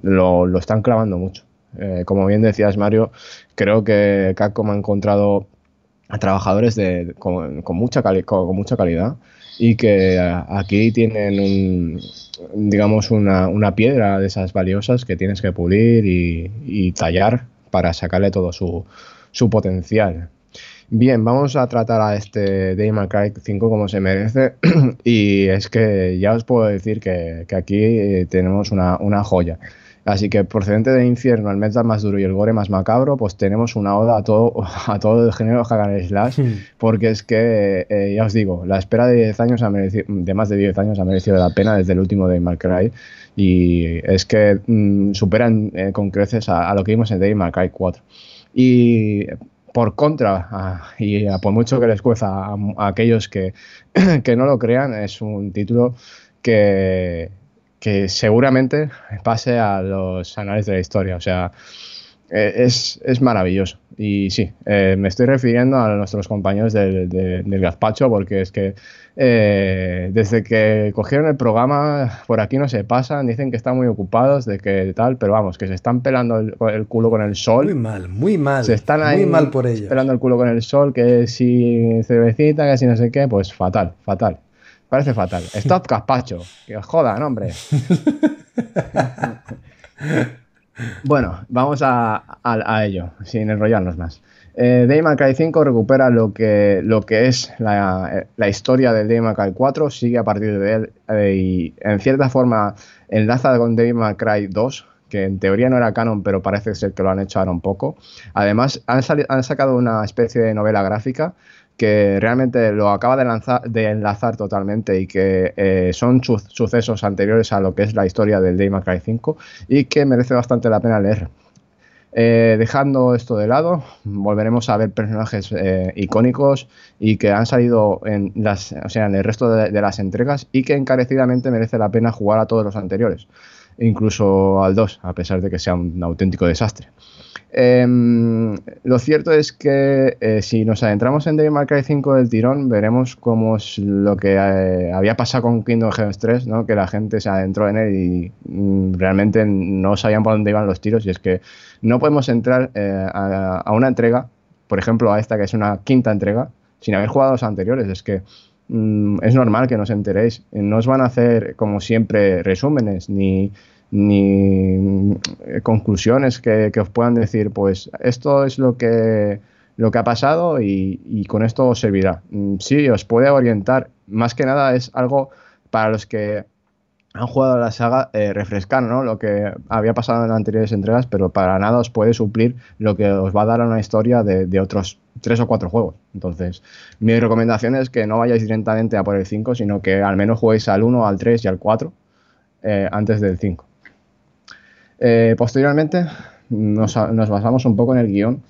lo, están clavando mucho. Eh, como bien decías, Mario, creo que Capcom ha encontrado a trabajadores de, con, mucha con, mucha calidad y que aquí tienen digamos una, piedra de esas valiosas que tienes que pulir y, tallar para sacarle todo su, potencial. Bien, vamos a tratar a este Day Cry 5 como se merece *clears throat* y es que ya os puedo decir que, aquí eh, tenemos una, una joya. Así que procedente del infierno, el metal más duro y el gore más macabro, pues tenemos una oda a todo, *laughs* a todo el género Hagan Slash, hmm. porque es que, eh, ya os digo, la espera de 10 años ha merecido, de más de 10 años ha merecido la pena desde el último de Mark Cry, y es que mm, superan eh, con creces a, lo que vimos en Devil Cry 4. Y por contra, y por mucho que les cuesta a, a aquellos que, *clears throat* que no lo crean, es un título que que seguramente pase a los anales de la historia. O sea, eh, es, es maravilloso. Y sí, eh, me estoy refiriendo a nuestros compañeros del, del gazpacho porque es que eh, desde que cogieron el programa por aquí no se pasan, dicen que están muy ocupados, de que tal, pero vamos, que se están pelando el, culo con el sol. Muy mal, muy mal. Se están ahí muy mal por ellos. pelando el culo con el sol, que si cervecita, que si no sé qué, pues fatal, fatal. Parece fatal. *laughs* Stop Caspacho. Que os jodan, hombre. *laughs* bueno, vamos a, ello, sin enrollarnos más. Eh, Cry 5 recupera lo que, lo que es la, historia del Cry 4, sigue a partir de él eh, y en cierta forma enlaza con Devil Cry 2, que en teoría no era canon, pero parece ser que lo han hecho ahora un poco. Además, han sacado una especie de novela gráfica que realmente lo acaba de, lanzar, de enlazar totalmente y que eh, son sucesos anteriores a lo que es la historia del Day Cry 5 y que merece bastante la pena leer. Eh, dejando esto de lado, volveremos a ver personajes eh, icónicos y que han salido en, las, o sea, en el resto de, las entregas y que encarecidamente merece la pena jugar a todos los anteriores. incluso al 2, a pesar de que sea un auténtico desastre. Em, lo cierto es que eh, si nos adentramos en Devil May Cry 5 del tirón, veremos cómo es lo que eh, había pasado con Kingdom Hearts 3, ¿no? que la gente se adentró en él y mm, realmente no sabían por dónde iban los tiros. Y es que no podemos entrar eh, a, una entrega, por ejemplo a esta que es una quinta entrega, sin haber jugado los anteriores. Es que mm, es normal que no os enteréis. No os van a hacer, como siempre, resúmenes ni ni eh, conclusiones que, os puedan decir, pues esto es lo que, lo que ha pasado y, con esto os servirá. Mm, sí, os puede orientar. Más que nada es algo para los que han jugado la saga eh, refrescar ¿no? lo que había pasado en las anteriores entregas, pero para nada os puede suplir lo que os va a dar una historia de, otros tres o cuatro juegos. Entonces, mi recomendación es que no vayáis directamente a por el 5, sino que al menos juguéis al 1, al 3 y al 4 eh, antes del 5. Eh, posteriormente nos, basamos un poco en el guion,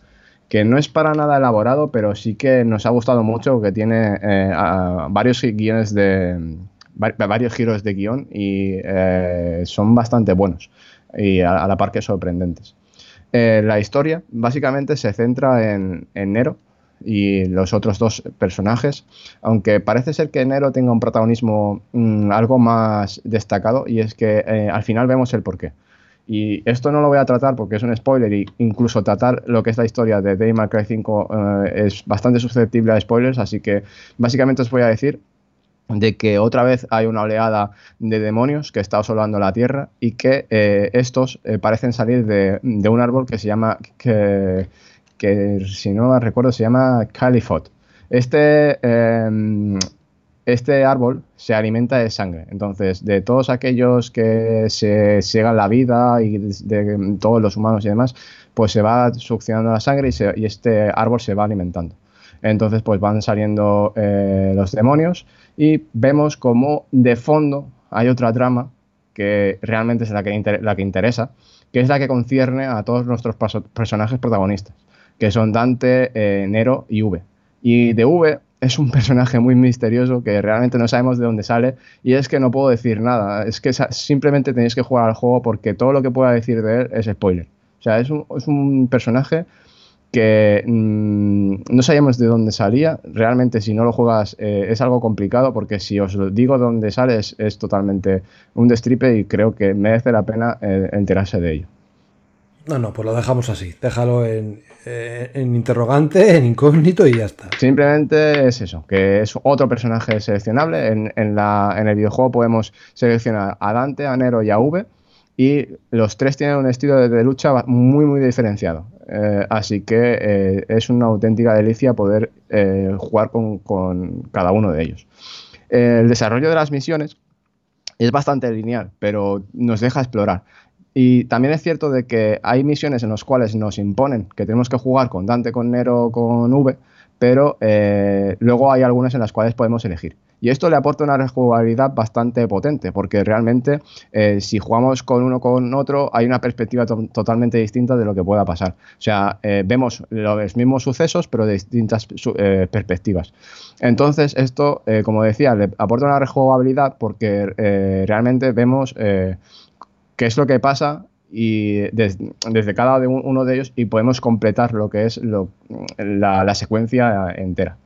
que no es para nada elaborado, pero sí que nos ha gustado mucho, que tiene eh, varios guiones de varios giros de guion y eh, son bastante buenos y a, la par que sorprendentes. la historia básicamente se centra en, Nero y los otros dos personajes, aunque parece ser que Nero tenga un protagonismo mm, algo más destacado y es que al final vemos el porqué. Y esto no lo voy a tratar porque es un spoiler y incluso tratar lo que es la historia de Devil May Cry 5 eh, es bastante susceptible a spoilers, así que básicamente os voy a decir de que otra vez hay una oleada de demonios que está asolando la Tierra y que eh, estos eh, parecen salir de, un árbol que se llama, que, que si no recuerdo, se llama Califot. Este este árbol se alimenta de sangre. Entonces, de todos aquellos que se siegan la vida y de, todos los humanos y demás, pues se va succionando la sangre y, este árbol se va alimentando. Entonces, pues van saliendo eh, los demonios y vemos como de fondo hay otra trama que realmente es la que, la que interesa, que es la que concierne a todos nuestros personajes protagonistas, que son Dante, eh, Nero y V. Y de V es un personaje muy misterioso que realmente no sabemos de dónde sale y es que no puedo decir nada. Es que simplemente tenéis que jugar al juego porque todo lo que pueda decir de él es spoiler. O sea, es un, es un personaje que mm, no sabíamos de dónde salía. Realmente si no lo juegas eh, es algo complicado porque si os digo dónde sale es, totalmente un destripe y creo que merece la pena eh, enterarse de ello. No, no, pues lo dejamos así. Déjalo en, eh, en interrogante, en incógnito y ya está. Simplemente es eso, que es otro personaje seleccionable. En, el videojuego podemos seleccionar a Dante, a Nero y a V. Y los tres tienen un estilo de, lucha muy, muy diferenciado. Eh, así que eh, es una auténtica delicia poder jugar con, con cada uno de ellos. el desarrollo de las misiones es bastante lineal, pero nos deja explorar. Y también es cierto de que hay misiones en las cuales nos imponen que tenemos que jugar con Dante, con Nero, con V, pero eh, luego hay algunas en las cuales podemos elegir. Y esto le aporta una rejugabilidad bastante potente, porque realmente eh, si jugamos con uno con otro, hay una perspectiva totalmente distinta de lo que pueda pasar. O sea, eh, vemos los mismos sucesos, pero de distintas perspectivas. Entonces, esto, como decía, le aporta una rejugabilidad porque realmente vemos qué es lo que pasa y desde, cada uno de ellos y podemos completar lo que es la, secuencia entera.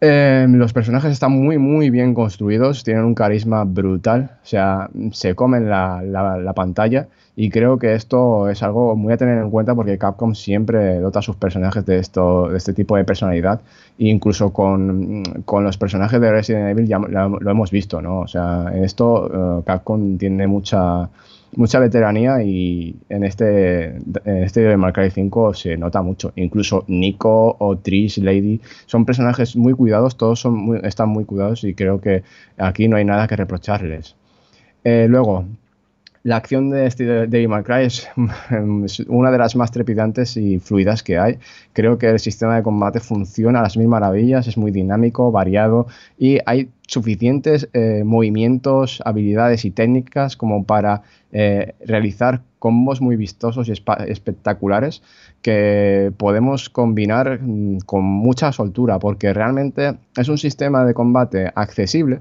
Em, los personajes están muy muy bien construidos, tienen un carisma brutal, o sea, se comen la, pantalla y creo que esto es algo muy a tener en cuenta porque Capcom siempre dota a sus personajes de, esto, de este tipo de personalidad e incluso con, los personajes de Resident Evil ya lo, hemos visto, ¿no? O sea, en esto eh, Capcom tiene mucha mucha veteranía y en este, en este de Cry 5 se nota mucho. Incluso Nico o Trish, Lady, son personajes muy cuidados, todos son están muy cuidados y creo que aquí no hay nada que reprocharles. Eh, luego, la acción de este Devil *laughs* es una de las más trepidantes y fluidas que hay. Creo que el sistema de combate funciona a las mil maravillas, es muy dinámico, variado y hay suficientes eh, movimientos, habilidades y técnicas como para eh, realizar combos muy vistosos y espectaculares que podemos combinar mm, con mucha soltura porque realmente es un sistema de combate accesible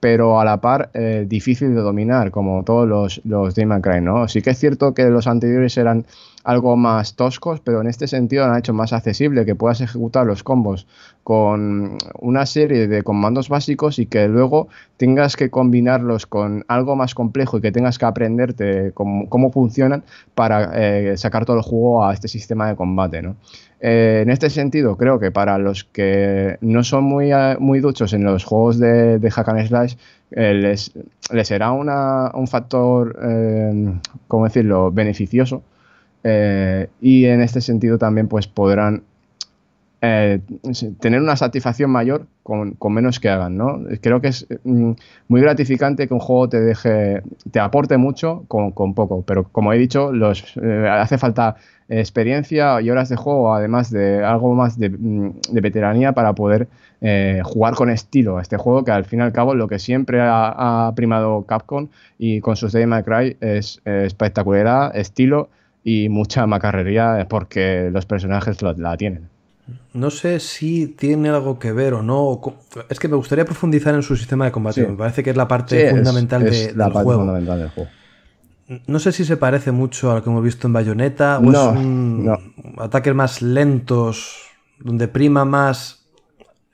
pero a la par eh, difícil de dominar, como todos los, los Day Cry, ¿no? Sí que es cierto que los anteriores eran algo más toscos, pero en este sentido han hecho más accesible que puedas ejecutar los combos con una serie de comandos básicos y que luego tengas que combinarlos con algo más complejo y que tengas que aprenderte cómo, cómo funcionan para eh, sacar todo el juego a este sistema de combate, ¿no? Eh, en este sentido, creo que para los que no son muy, eh, muy duchos en los juegos de, Hack and Slash, eh, les, les, será una, un factor, ¿cómo decirlo?, beneficioso. y en este sentido también pues podrán tener una satisfacción mayor con, con, menos que hagan, ¿no? Creo que es mm, muy gratificante que un juego te deje, te aporte mucho con, con poco, pero como he dicho, los, hace falta experiencia y horas de juego, además de algo más de, mm, veteranía para poder eh, jugar con estilo a este juego, que al fin y al cabo lo que siempre ha, primado Capcom y con sus Day My Cry es espectacularidad, estilo y mucha macarrería porque los personajes la tienen. No sé si tiene algo que ver o no. Es que me gustaría profundizar en su sistema de combate. Me parece que es la parte fundamental, de, la del, parte juego. fundamental del juego. No sé si se parece mucho a lo que hemos visto en Bayonetta o es un ataques más lentos, donde prima más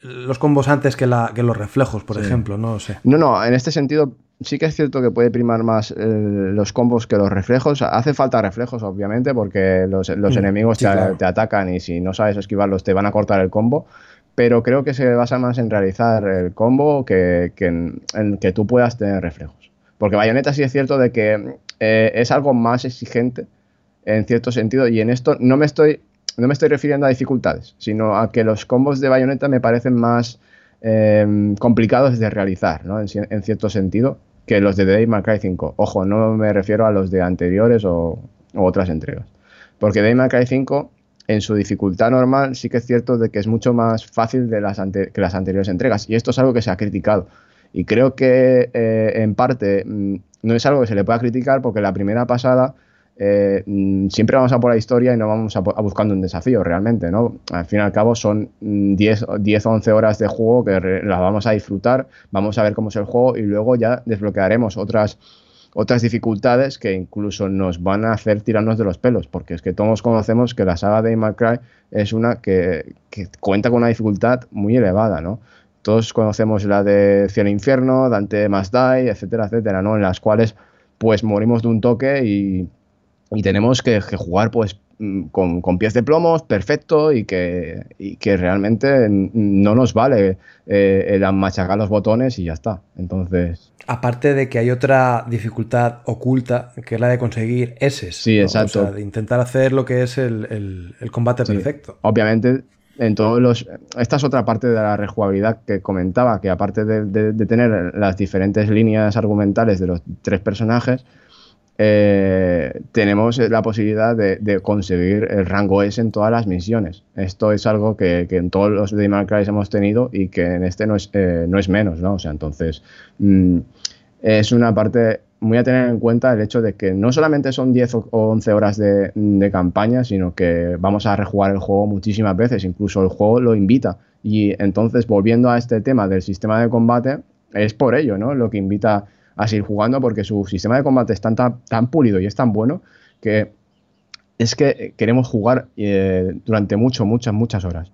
los combos antes que, la, que los reflejos, por ejemplo, no sé. No, no, en este sentido sí que es cierto que puede primar más eh, los combos que los reflejos. Hace falta reflejos, obviamente, porque los, mm, enemigos te, atacan y si no sabes esquivarlos te van a cortar el combo. Pero creo que se basa más en realizar el combo que, en, en, que tú puedas tener reflejos. Porque Bayonetta sí es cierto de que eh, es algo más exigente en cierto sentido y en esto no me estoy no me estoy refiriendo a dificultades, sino a que los combos de bayoneta me parecen más em, complicados de realizar, ¿no? en, cierto sentido, que los de Devil Cry 5. Ojo, no me refiero a los de anteriores o, otras entregas. Porque Devil Cry 5, en su dificultad normal, sí que es cierto de que es mucho más fácil de las que las anteriores entregas. Y esto es algo que se ha criticado. Y creo que eh, en parte mm, no es algo que se le pueda criticar porque la primera pasada eh, mm, siempre vamos a por la historia y no vamos a, buscando un desafío realmente, ¿no? Al fin y al cabo son 10 o 11 horas de juego que las vamos a disfrutar, vamos a ver cómo es el juego y luego ya desbloquearemos otras otras dificultades que incluso nos van a hacer tirarnos de los pelos, porque es que todos conocemos que la saga de Cry es una que, que cuenta con una dificultad muy elevada, ¿no? Todos conocemos la de Cielo e Infierno, Dante Must Die, etcétera, etcétera, ¿no? En las cuales pues morimos de un toque y, tenemos que, jugar pues mm, con, pies de plomos, perfecto, y que, que realmente no nos vale eh, el machacar los botones y ya está. Entonces. Aparte de que hay otra dificultad oculta, que es la de conseguir S. Sí, exacto. O sea, de intentar hacer lo que es el, combate perfecto. Obviamente en todos los. Esta es otra parte de la rejugabilidad que comentaba, que aparte de, tener las diferentes líneas argumentales de los tres personajes, eh, tenemos la posibilidad de, conseguir el rango S en todas las misiones. Esto es algo que, en todos los Demon Cry hemos tenido y que en este no es, eh, no es menos, ¿no? O sea, entonces. Mm, es una parte muy a tener en cuenta el hecho de que no solamente son 10 o 11 horas de, campaña, sino que vamos a rejugar el juego muchísimas veces, incluso el juego lo invita. Y entonces, volviendo a este tema del sistema de combate, es por ello, ¿no? Lo que invita a seguir jugando, porque su sistema de combate es tan, tan, pulido y es tan bueno que es que queremos jugar eh, durante mucho, muchas, muchas horas.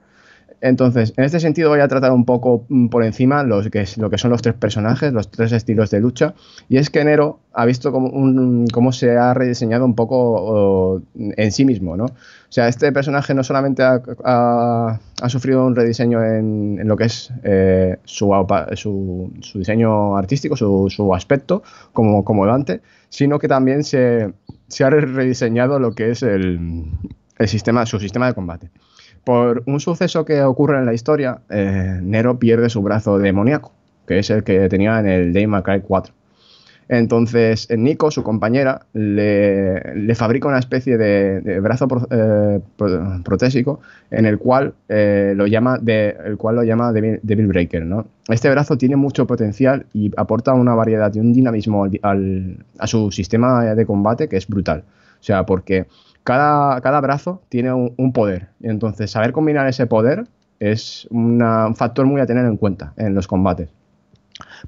Entonces, en este sentido voy a tratar un poco mm, por encima lo que son los tres personajes, los tres estilos de lucha. Y es que Nero ha visto cómo, se ha rediseñado un poco en sí mismo, ¿no? O sea, este personaje no solamente ha, sufrido un rediseño en, lo que es eh, su, diseño artístico, su, aspecto como, como Dante, sino que también se, ha rediseñado lo que es su sistema de combate. Por un suceso que ocurre en la historia, eh, Nero pierde su brazo demoníaco, que es el que tenía en el Day Cry 4. Entonces, Nico, su compañera, le, fabrica una especie de, brazo eh, protésico en el cual, eh, lo llama el cual lo llama Devil, Breaker. ¿no? Este brazo tiene mucho potencial y aporta una variedad y un dinamismo a su sistema de combate que es brutal. O sea, porque cada, brazo tiene un, poder. Y entonces, saber combinar ese poder es un factor muy a tener en cuenta en los combates.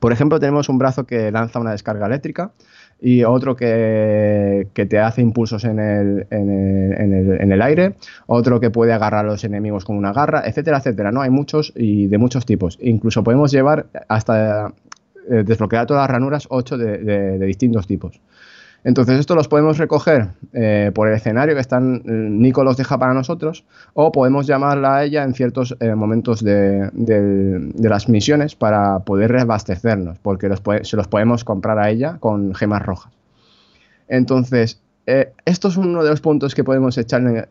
Por ejemplo, tenemos un brazo que lanza una descarga eléctrica y otro que, te hace impulsos en el, en, el, aire, otro que puede agarrar a los enemigos con una garra, etcétera, etcétera. ¿no? Hay muchos y de muchos tipos. Incluso podemos llevar hasta eh, desbloquear todas las ranuras 8 de distintos tipos. Entonces, esto los podemos recoger eh, por el escenario que están, Nico los deja para nosotros, o podemos llamarla a ella en ciertos eh, momentos de, las misiones para poder reabastecernos, porque se los podemos comprar a ella con gemas rojas. Entonces, eh, esto es uno de los puntos que podemos echar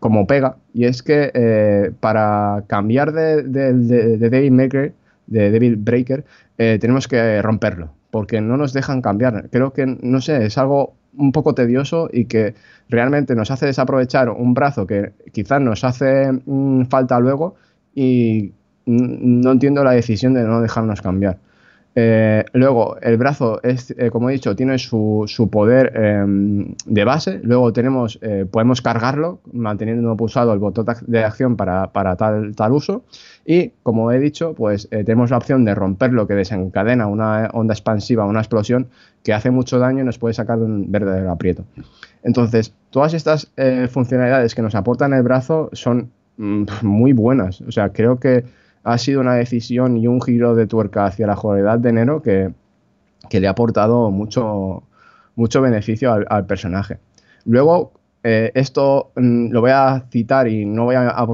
como pega, y es que para cambiar de, de, Maker, de Devil Breaker, tenemos que romperlo porque no nos dejan cambiar. Creo que, no sé, es algo un poco tedioso y que realmente nos hace desaprovechar un brazo que quizás nos hace mm, falta luego y no entiendo la decisión de no dejarnos cambiar. Eh, luego, el brazo, es, eh, como he dicho, tiene su, poder em, de base. Luego tenemos, eh, podemos cargarlo manteniendo pulsado el botón de acción para, tal, uso. Y, como he dicho, pues tenemos la opción de romperlo que desencadena una onda expansiva, una explosión que hace mucho daño y nos puede sacar de un verdadero aprieto. Entonces, todas estas funcionalidades que nos aportan el brazo son mm, muy buenas. O sea, creo que ha sido una decisión y un giro de tuerca hacia la jugabilidad de Nero que, le ha aportado mucho, mucho beneficio al, personaje. Luego, eh, esto mm, lo voy a citar y no voy a,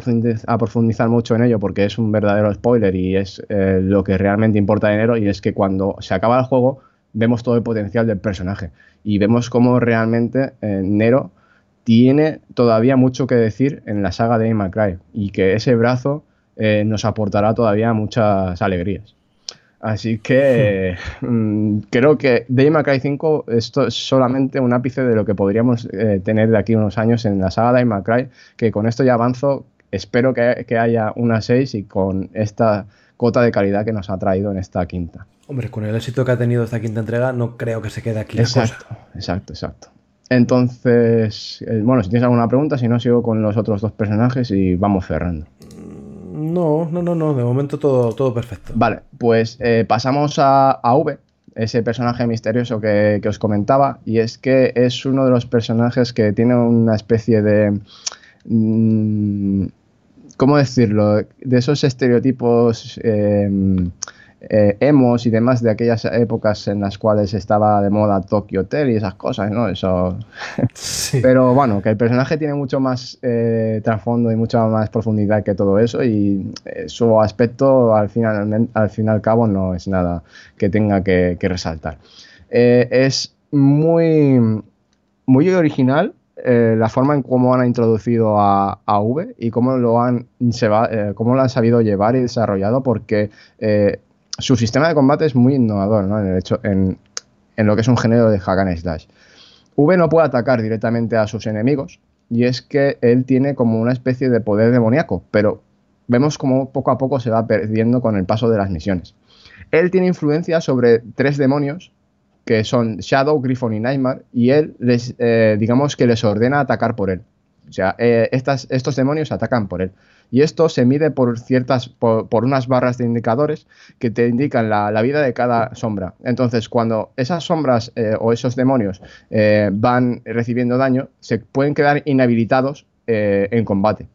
profundizar, mucho en ello porque es un verdadero spoiler y es eh, lo que realmente importa de Nero y es que cuando se acaba el juego vemos todo el potencial del personaje y vemos cómo realmente eh, Nero tiene todavía mucho que decir en la saga de Cry y que ese brazo eh, nos aportará todavía muchas alegrías. Así que mm, creo que Devil May Cry 5 esto es solamente un ápice de lo que podríamos eh, tener de aquí unos años en la saga de Devil May Cry, que con esto ya avanzo, espero que, haya una 6 y con esta cota de calidad que nos ha traído en esta quinta. Hombre, con el éxito que ha tenido esta quinta entrega, no creo que se quede aquí. Exacto, exacto, exacto. Entonces, eh, bueno, si tienes alguna pregunta, si no, sigo con los otros dos personajes y vamos cerrando. No, no, no, no, de momento todo, todo perfecto. Vale, pues eh, pasamos a, V, ese personaje misterioso que, os comentaba, y es que es uno de los personajes que tiene una especie de... Mm, ¿Cómo decirlo? De esos estereotipos eh, eh, emos y demás de aquellas épocas en las cuales estaba de moda Tokyo Hotel y esas cosas, ¿no? Eso. *laughs* Pero bueno, que el personaje tiene mucho más eh, trasfondo y mucha más profundidad que todo eso y eh, su aspecto al final, al fin y al cabo no es nada que tenga que, resaltar. es muy, muy original la forma en cómo han introducido a, a V y cómo lo han, se cómo lo han sabido llevar y desarrollado porque su sistema de combate es muy innovador ¿no? en, el hecho, en, lo que es un género de hack and slash. V no puede atacar directamente a sus enemigos y es que él tiene como una especie de poder demoníaco, pero vemos como poco a poco se va perdiendo con el paso de las misiones. Él tiene influencia sobre tres demonios que son Shadow, Griffon y Nightmare y él les, eh, digamos que les ordena atacar por él. O sea, eh, estos demonios atacan por él y esto se mide por ciertas, por, unas barras de indicadores que te indican la, vida de cada sombra. Entonces, cuando esas sombras eh, o esos demonios eh, van recibiendo daño, se pueden quedar inhabilitados eh, en combate.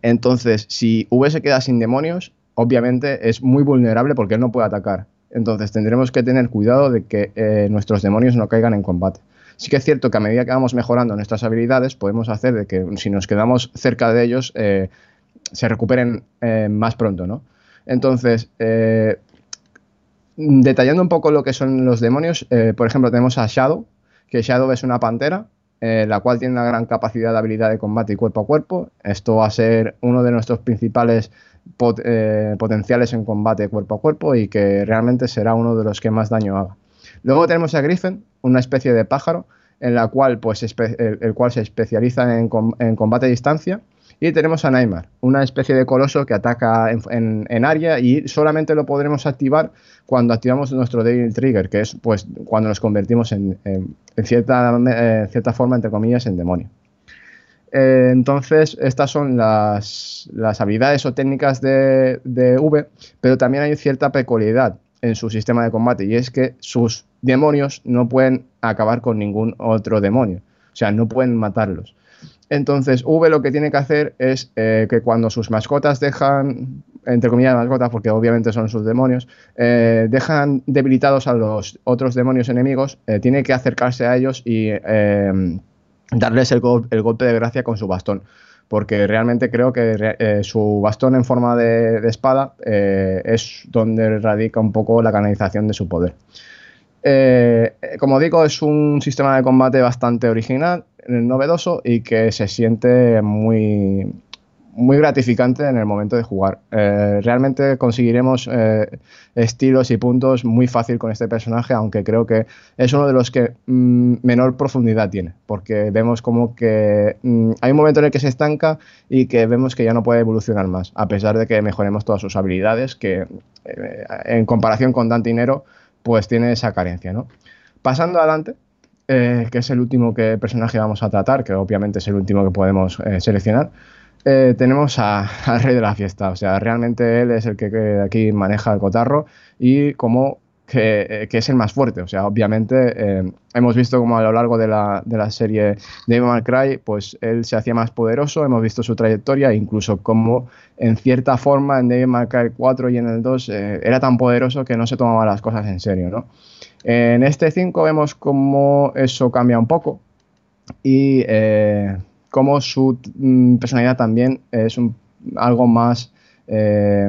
Entonces, si V se queda sin demonios, obviamente es muy vulnerable porque él no puede atacar. Entonces, tendremos que tener cuidado de que nuestros demonios no caigan en combate. Sí que es cierto que a medida que vamos mejorando nuestras habilidades, podemos hacer de que si nos quedamos cerca de ellos, eh, se recuperen eh, más pronto, ¿no? Entonces, eh, detallando un poco lo que son los demonios, por ejemplo, tenemos a Shadow, que Shadow es una pantera, la cual tiene una gran capacidad de habilidad de combate y cuerpo a cuerpo. Esto va a ser uno de nuestros principales potenciales en combate cuerpo a cuerpo y que realmente será uno de los que más daño haga. Luego tenemos a Griffin, una especie de pájaro, en la cual, pues, el, cual se especializa en, combate a distancia. Y tenemos a Neymar, una especie de coloso que ataca en, área y solamente lo podremos activar cuando activamos nuestro Devil Trigger, que es pues cuando nos convertimos en, cierta, cierta forma, entre comillas, en demonio. Eh, entonces, estas son las, habilidades o técnicas de, de, V, pero también hay cierta peculiaridad en su sistema de combate y es que sus demonios no pueden acabar con ningún otro demonio, o sea, no pueden matarlos. Entonces, V lo que tiene que hacer es eh, que cuando sus mascotas dejan, entre comillas mascotas, porque obviamente son sus demonios, eh, dejan debilitados a los otros demonios enemigos, tiene que acercarse a ellos y darles el, golpe de gracia con su bastón. Porque realmente creo que eh, su bastón en forma de, espada eh, es donde radica un poco la canalización de su poder. Eh, como digo, es un sistema de combate bastante original, novedoso y que se siente muy, muy gratificante en el momento de jugar. Eh, realmente conseguiremos eh, estilos y puntos muy fácil con este personaje, aunque creo que es uno de los que mm, menor profundidad tiene, porque vemos como que mm, hay un momento en el que se estanca y que vemos que ya no puede evolucionar más, a pesar de que mejoremos todas sus habilidades, que eh, en comparación con Dante Nero, pues tiene esa carencia. ¿no? Pasando adelante, que es el último que, personaje vamos a tratar, que obviamente es el último que podemos seleccionar, eh, tenemos *laughs* al rey de la fiesta. O sea, realmente él es el que, aquí maneja el cotarro y como que, es el más fuerte. O sea, obviamente eh, hemos visto como a lo largo de la, de la serie Devil May Cry, pues él se hacía más poderoso, hemos visto su trayectoria, incluso como en cierta forma en Devil May Cry 4 y en el 2 eh, era tan poderoso que no se tomaba las cosas en serio, ¿no? En este 5 vemos como eso cambia un poco y como su mm, personalidad también es algo más eh,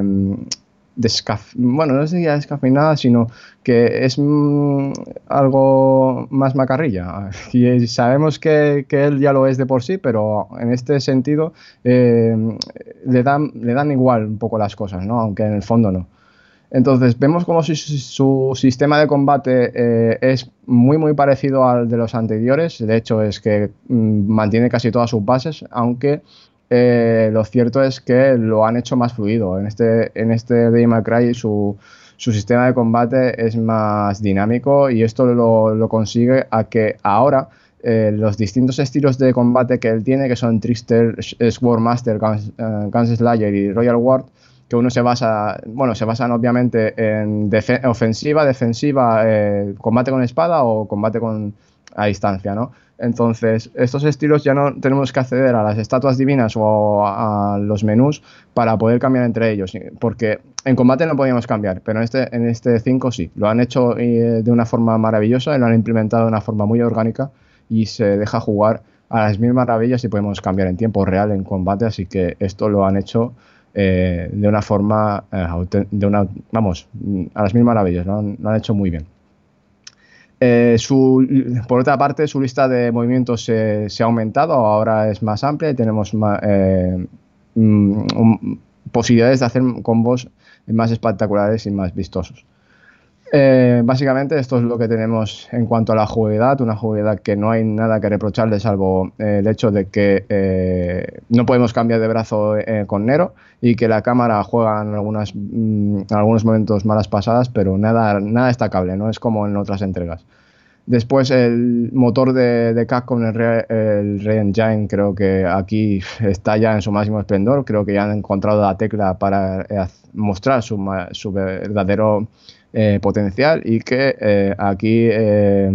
bueno, no sería descafeinada, sino que es mm, algo más macarrilla. *laughs* Y sabemos que, él ya lo es de por sí, pero en este sentido eh, le, dan, le dan igual un poco las cosas, ¿no? aunque en el fondo no. Entonces, vemos como su sistema de combate eh, es muy, muy parecido al de los anteriores. De hecho, es que mm, mantiene casi todas sus bases, aunque eh, lo cierto es que lo han hecho más fluido. En este, en este Devil Cry, su, sistema de combate es más dinámico y esto lo, consigue a que ahora eh, los distintos estilos de combate que él tiene, que son Trickster, Swordmaster, Guns, Guns Slayer y Royal Ward, que uno se basa, bueno, se basan obviamente en ofensiva, defensiva, eh, combate con espada o combate con a distancia, ¿no? Entonces, estos estilos ya no tenemos que acceder a las estatuas divinas o a, los menús para poder cambiar entre ellos, porque en combate no podíamos cambiar, pero en este en este 5 sí. Lo han hecho eh, de una forma maravillosa y lo han implementado de una forma muy orgánica y se deja jugar a las mil maravillas y podemos cambiar en tiempo real en combate, así que esto lo han hecho eh, de una forma, eh, de una, vamos, a las mil maravillas, lo han, hecho muy bien. Eh, por otra parte, su lista de movimientos se, ha aumentado, ahora es más amplia y tenemos mm, posibilidades de hacer combos más espectaculares y más vistosos. Eh, básicamente esto es lo que tenemos en cuanto a la jugabilidad, una jugabilidad que no hay nada que reprocharle salvo eh, el hecho de que eh, no podemos cambiar de brazo con Nero y que la cámara juega en, mm, algunos momentos malas pasadas, pero nada, nada destacable, no es como en otras entregas. Después el motor de, de Capcom, el, el Re Engine, creo que aquí *laughs* está ya en su máximo esplendor, creo que ya han encontrado la tecla para mostrar su, su verdadero eh, potencial y que eh, aquí eh,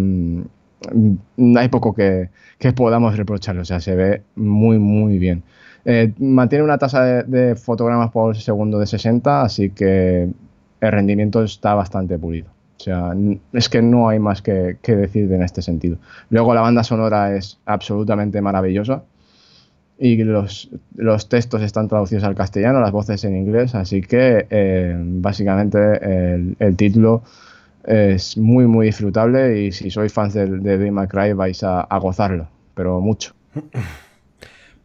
hay poco que, podamos reprocharle, o sea, se ve muy, muy bien. mantiene una tasa de, fotogramas por segundo de 60, así que el rendimiento está bastante pulido. O sea, es que no hay más que, que decir en este sentido. Luego la banda sonora es absolutamente maravillosa y los, los, textos están traducidos al castellano, las voces en inglés, así que eh, básicamente el, título es muy muy disfrutable y si sois fans de, de Cry vais a, gozarlo, pero mucho.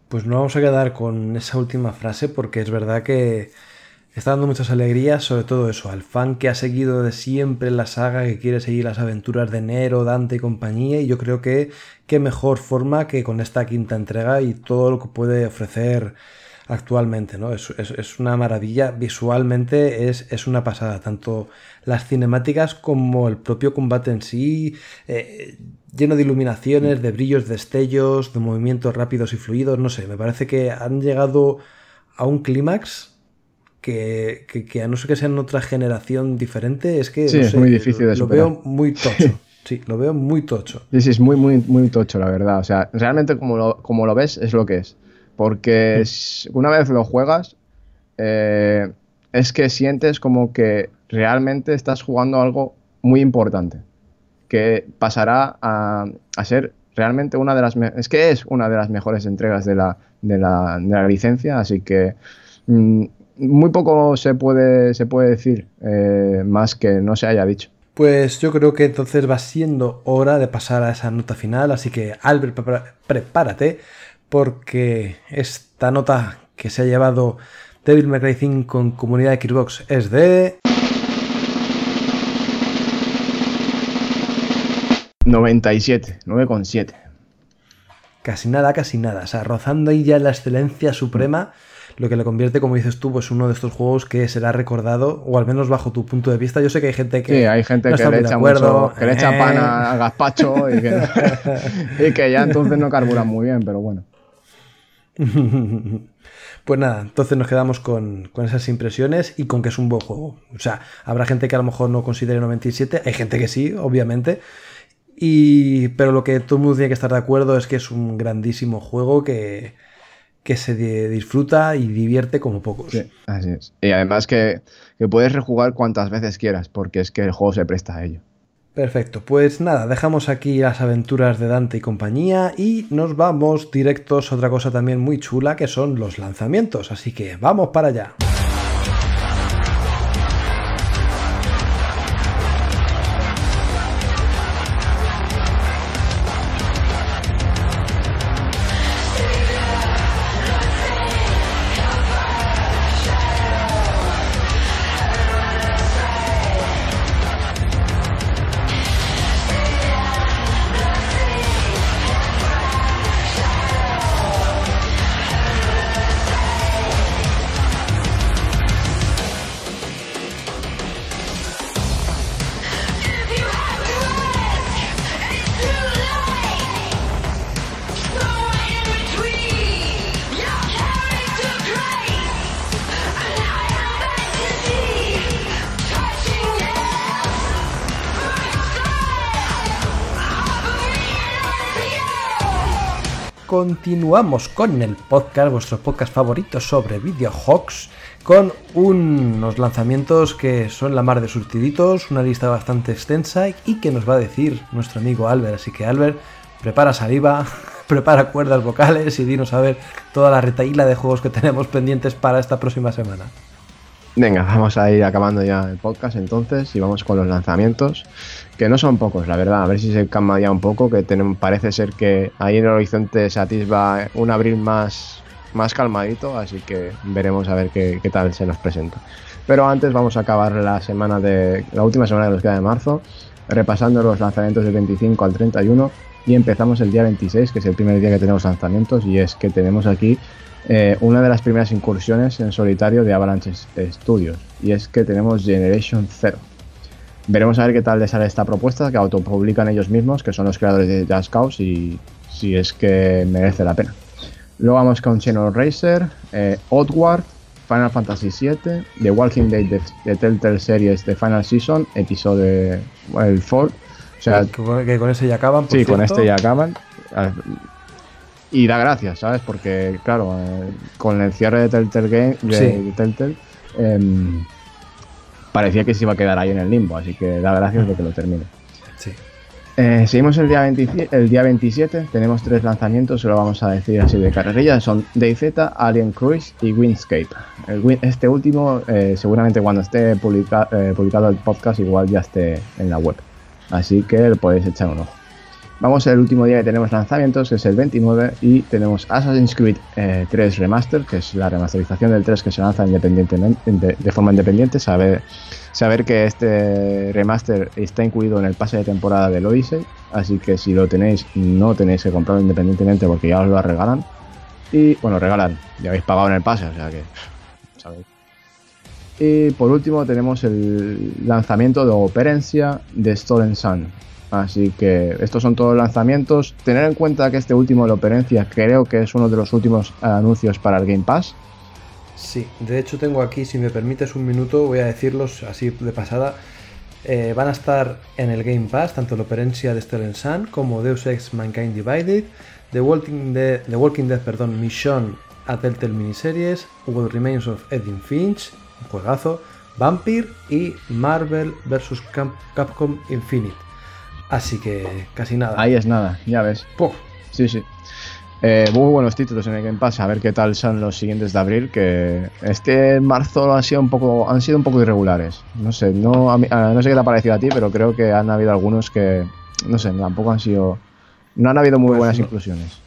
Pues no vamos a quedar con esa última frase porque es verdad que está dando muchas alegrías, sobre todo eso, al fan que ha seguido de siempre la saga, que quiere seguir las aventuras de Nero, Dante y compañía, y yo creo que qué mejor forma que con esta quinta entrega y todo lo que puede ofrecer actualmente, ¿no? Es, es, una maravilla, visualmente es, es, una pasada, tanto las cinemáticas como el propio combate en sí, eh, lleno de iluminaciones, de brillos, destellos, de movimientos rápidos y fluidos, no sé, me parece que han llegado a un clímax que, que, a no ser que sea en otra generación diferente, es que sí, es muy difícil de Lo veo muy *laughs* tocho. Sí, lo veo muy tocho. Sí, sí, es muy, muy, muy tocho, la verdad. O sea, realmente como lo, como lo ves, es lo que es. Porque una vez lo juegas, eh, es que sientes como que realmente estás jugando algo muy importante. Que pasará a, ser realmente una de las... Es que es una de las mejores entregas de la, de la, de la licencia, así que... Mm, muy poco se puede, se puede decir, eh, más que no se haya dicho. Pues yo creo que entonces va siendo hora de pasar a esa nota final, así que Albert, prepárate, porque esta nota que se ha llevado Devil May Cry 5 con comunidad de Xbox es de... 97, 9,7. Casi nada, casi nada. O sea, rozando ahí ya la excelencia suprema lo que le convierte, como dices tú, pues uno de estos juegos que será recordado, o al menos bajo tu punto de vista. Yo sé que hay gente que. Sí, hay gente que, le echa mucho, que le echa pan a, gazpacho y que, *laughs* y que ya entonces no carburan muy bien, pero bueno. *laughs* Pues nada, entonces nos quedamos con, con, esas impresiones y con que es un buen juego. O sea, habrá gente que a lo mejor no considere 97, hay gente que sí, obviamente. Y, pero lo que todo el mundo tiene que estar de acuerdo es que es un grandísimo juego que, que se disfruta y divierte como pocos. Sí, así es. Y además que, que, puedes rejugar cuantas veces quieras, porque es que el juego se presta a ello. Perfecto, pues nada, dejamos aquí las aventuras de Dante y compañía y nos vamos directos a otra cosa también muy chula que son los lanzamientos, así que vamos para allá. Continuamos con el podcast, vuestro podcast favorito sobre videojuegos, con unos lanzamientos que son la mar de surtiditos, una lista bastante extensa y que nos va a decir nuestro amigo Albert. Así que Albert, prepara saliva, *laughs* prepara cuerdas vocales y dinos a ver toda la retaíla de juegos que tenemos pendientes para esta próxima semana. Venga, vamos a ir acabando ya el podcast entonces y vamos con los lanzamientos, que no son pocos, la verdad, a ver si se calma ya un poco, que parece ser que ahí en el horizonte se atisba un abril más, más calmadito, así que veremos a ver qué, qué, tal se nos presenta. Pero antes vamos a acabar la semana de la última semana de los queda de marzo, repasando los lanzamientos del 25 al 31 y empezamos el día 26, que es el primer día que tenemos lanzamientos y es que tenemos aquí eh, una de las primeras incursiones en solitario de Avalanche Studios, y es que tenemos Generation Zero. Veremos a ver qué tal les sale esta propuesta que autopublican ellos mismos, que son los creadores de Just Cause, y si es que merece la pena. Luego vamos con Channel Racer, eh, Final Fantasy VII, The Walking Dead de, Telltale Series de Final Season, episodio el 4. O sea, que, con ese ya acaban. sí, con este ya acaban y da gracias, ¿sabes? Porque, claro, eh, con el cierre de Telltale Game, de, Telltale, em, parecía que se iba a quedar ahí en el limbo, así que da gracias de que lo termine. Sí. Eh, seguimos el día, el día 27, tenemos tres lanzamientos, se lo vamos a decir así de carrerilla, son DayZ, Alien Cruise y Windscape. este último, eh, seguramente cuando esté publicado el podcast, igual ya esté en la web, así que lo podéis echar un ojo. Vamos al último día que tenemos lanzamientos, que es el 29, y tenemos Assassin's Creed 3 eh, Remaster, que es la remasterización del 3 que se lanza independientemente, de, forma independiente. Saber, saber que este remaster está incluido en el pase de temporada del Odyssey, así que si lo tenéis, no tenéis que comprarlo independientemente porque ya os lo regalan. Y bueno, regalan, ya habéis pagado en el pase, o sea que. Y por último tenemos el lanzamiento de Operencia de Stolen Sun. Así que estos son todos los lanzamientos. Tener en cuenta que este último de Operencia creo que es uno de los últimos anuncios para el Game Pass. Sí, de hecho tengo aquí, si me permites un minuto, voy a decirlos así de pasada. Eh, van a estar en el Game Pass tanto la Operencia de Stolen Sun como Deus Ex Mankind Divided, The Walking Dead, The Walking Dead perdón, Mission a Telltale Miniseries, What Remains of Edwin Finch, juegazo, Vampire y Marvel vs. Capcom Infinite. Así que casi nada. Ahí es nada, ya ves. Sí, sí. Eh, muy buenos títulos en el Game Pass, a ver qué tal son los siguientes de abril, que este marzo han sido un poco, han sido un poco irregulares. No sé, no, no sé qué te ha parecido a ti, pero creo que han habido algunos que, no sé, tampoco han sido, no han habido muy pues buenas inclusiones.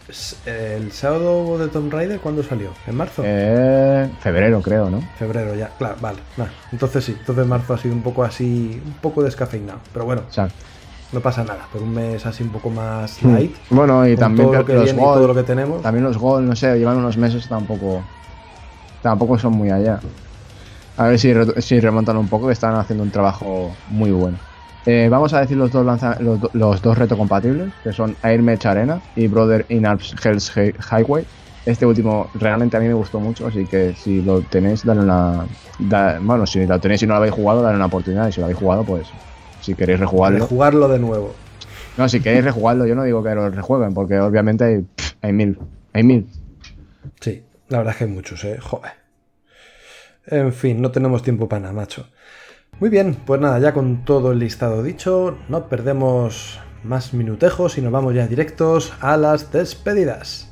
¿El sábado de Tomb Raider cuándo salió? ¿En marzo? Eh, febrero, creo, ¿no? Febrero, ya, claro, vale. Entonces sí, entonces marzo ha sido un poco así, un poco descafeinado, pero bueno. Exacto no pasa nada. Por un mes así un poco más hmm. light. Bueno, y también todo lo que los todo lo que tenemos. También los gol, no sé, llevan unos meses tampoco. Tampoco son muy allá. A ver si, si remontan un poco, que están haciendo un trabajo muy bueno. Eh, vamos a decir los dos, los, dos reto compatibles, que son Airmatch Arena y Brother in Alps Hell's Highway. Este último realmente a mí me gustó mucho, así que si lo tenéis, dale una. bueno, si lo tenéis y no lo habéis jugado, dale una oportunidad. Y si lo habéis jugado, pues si queréis rejugarlo. Rejugarlo de nuevo. No, si queréis rejugarlo, yo no digo que lo rejueguen, porque obviamente hay, hay mil. Hay mil. Sí, la verdad es que hay muchos, eh. Joder. En fin, no tenemos tiempo para nada, macho. Muy bien, pues nada, ya con todo el listado dicho, no perdemos más minutejos y nos vamos ya directos a las despedidas.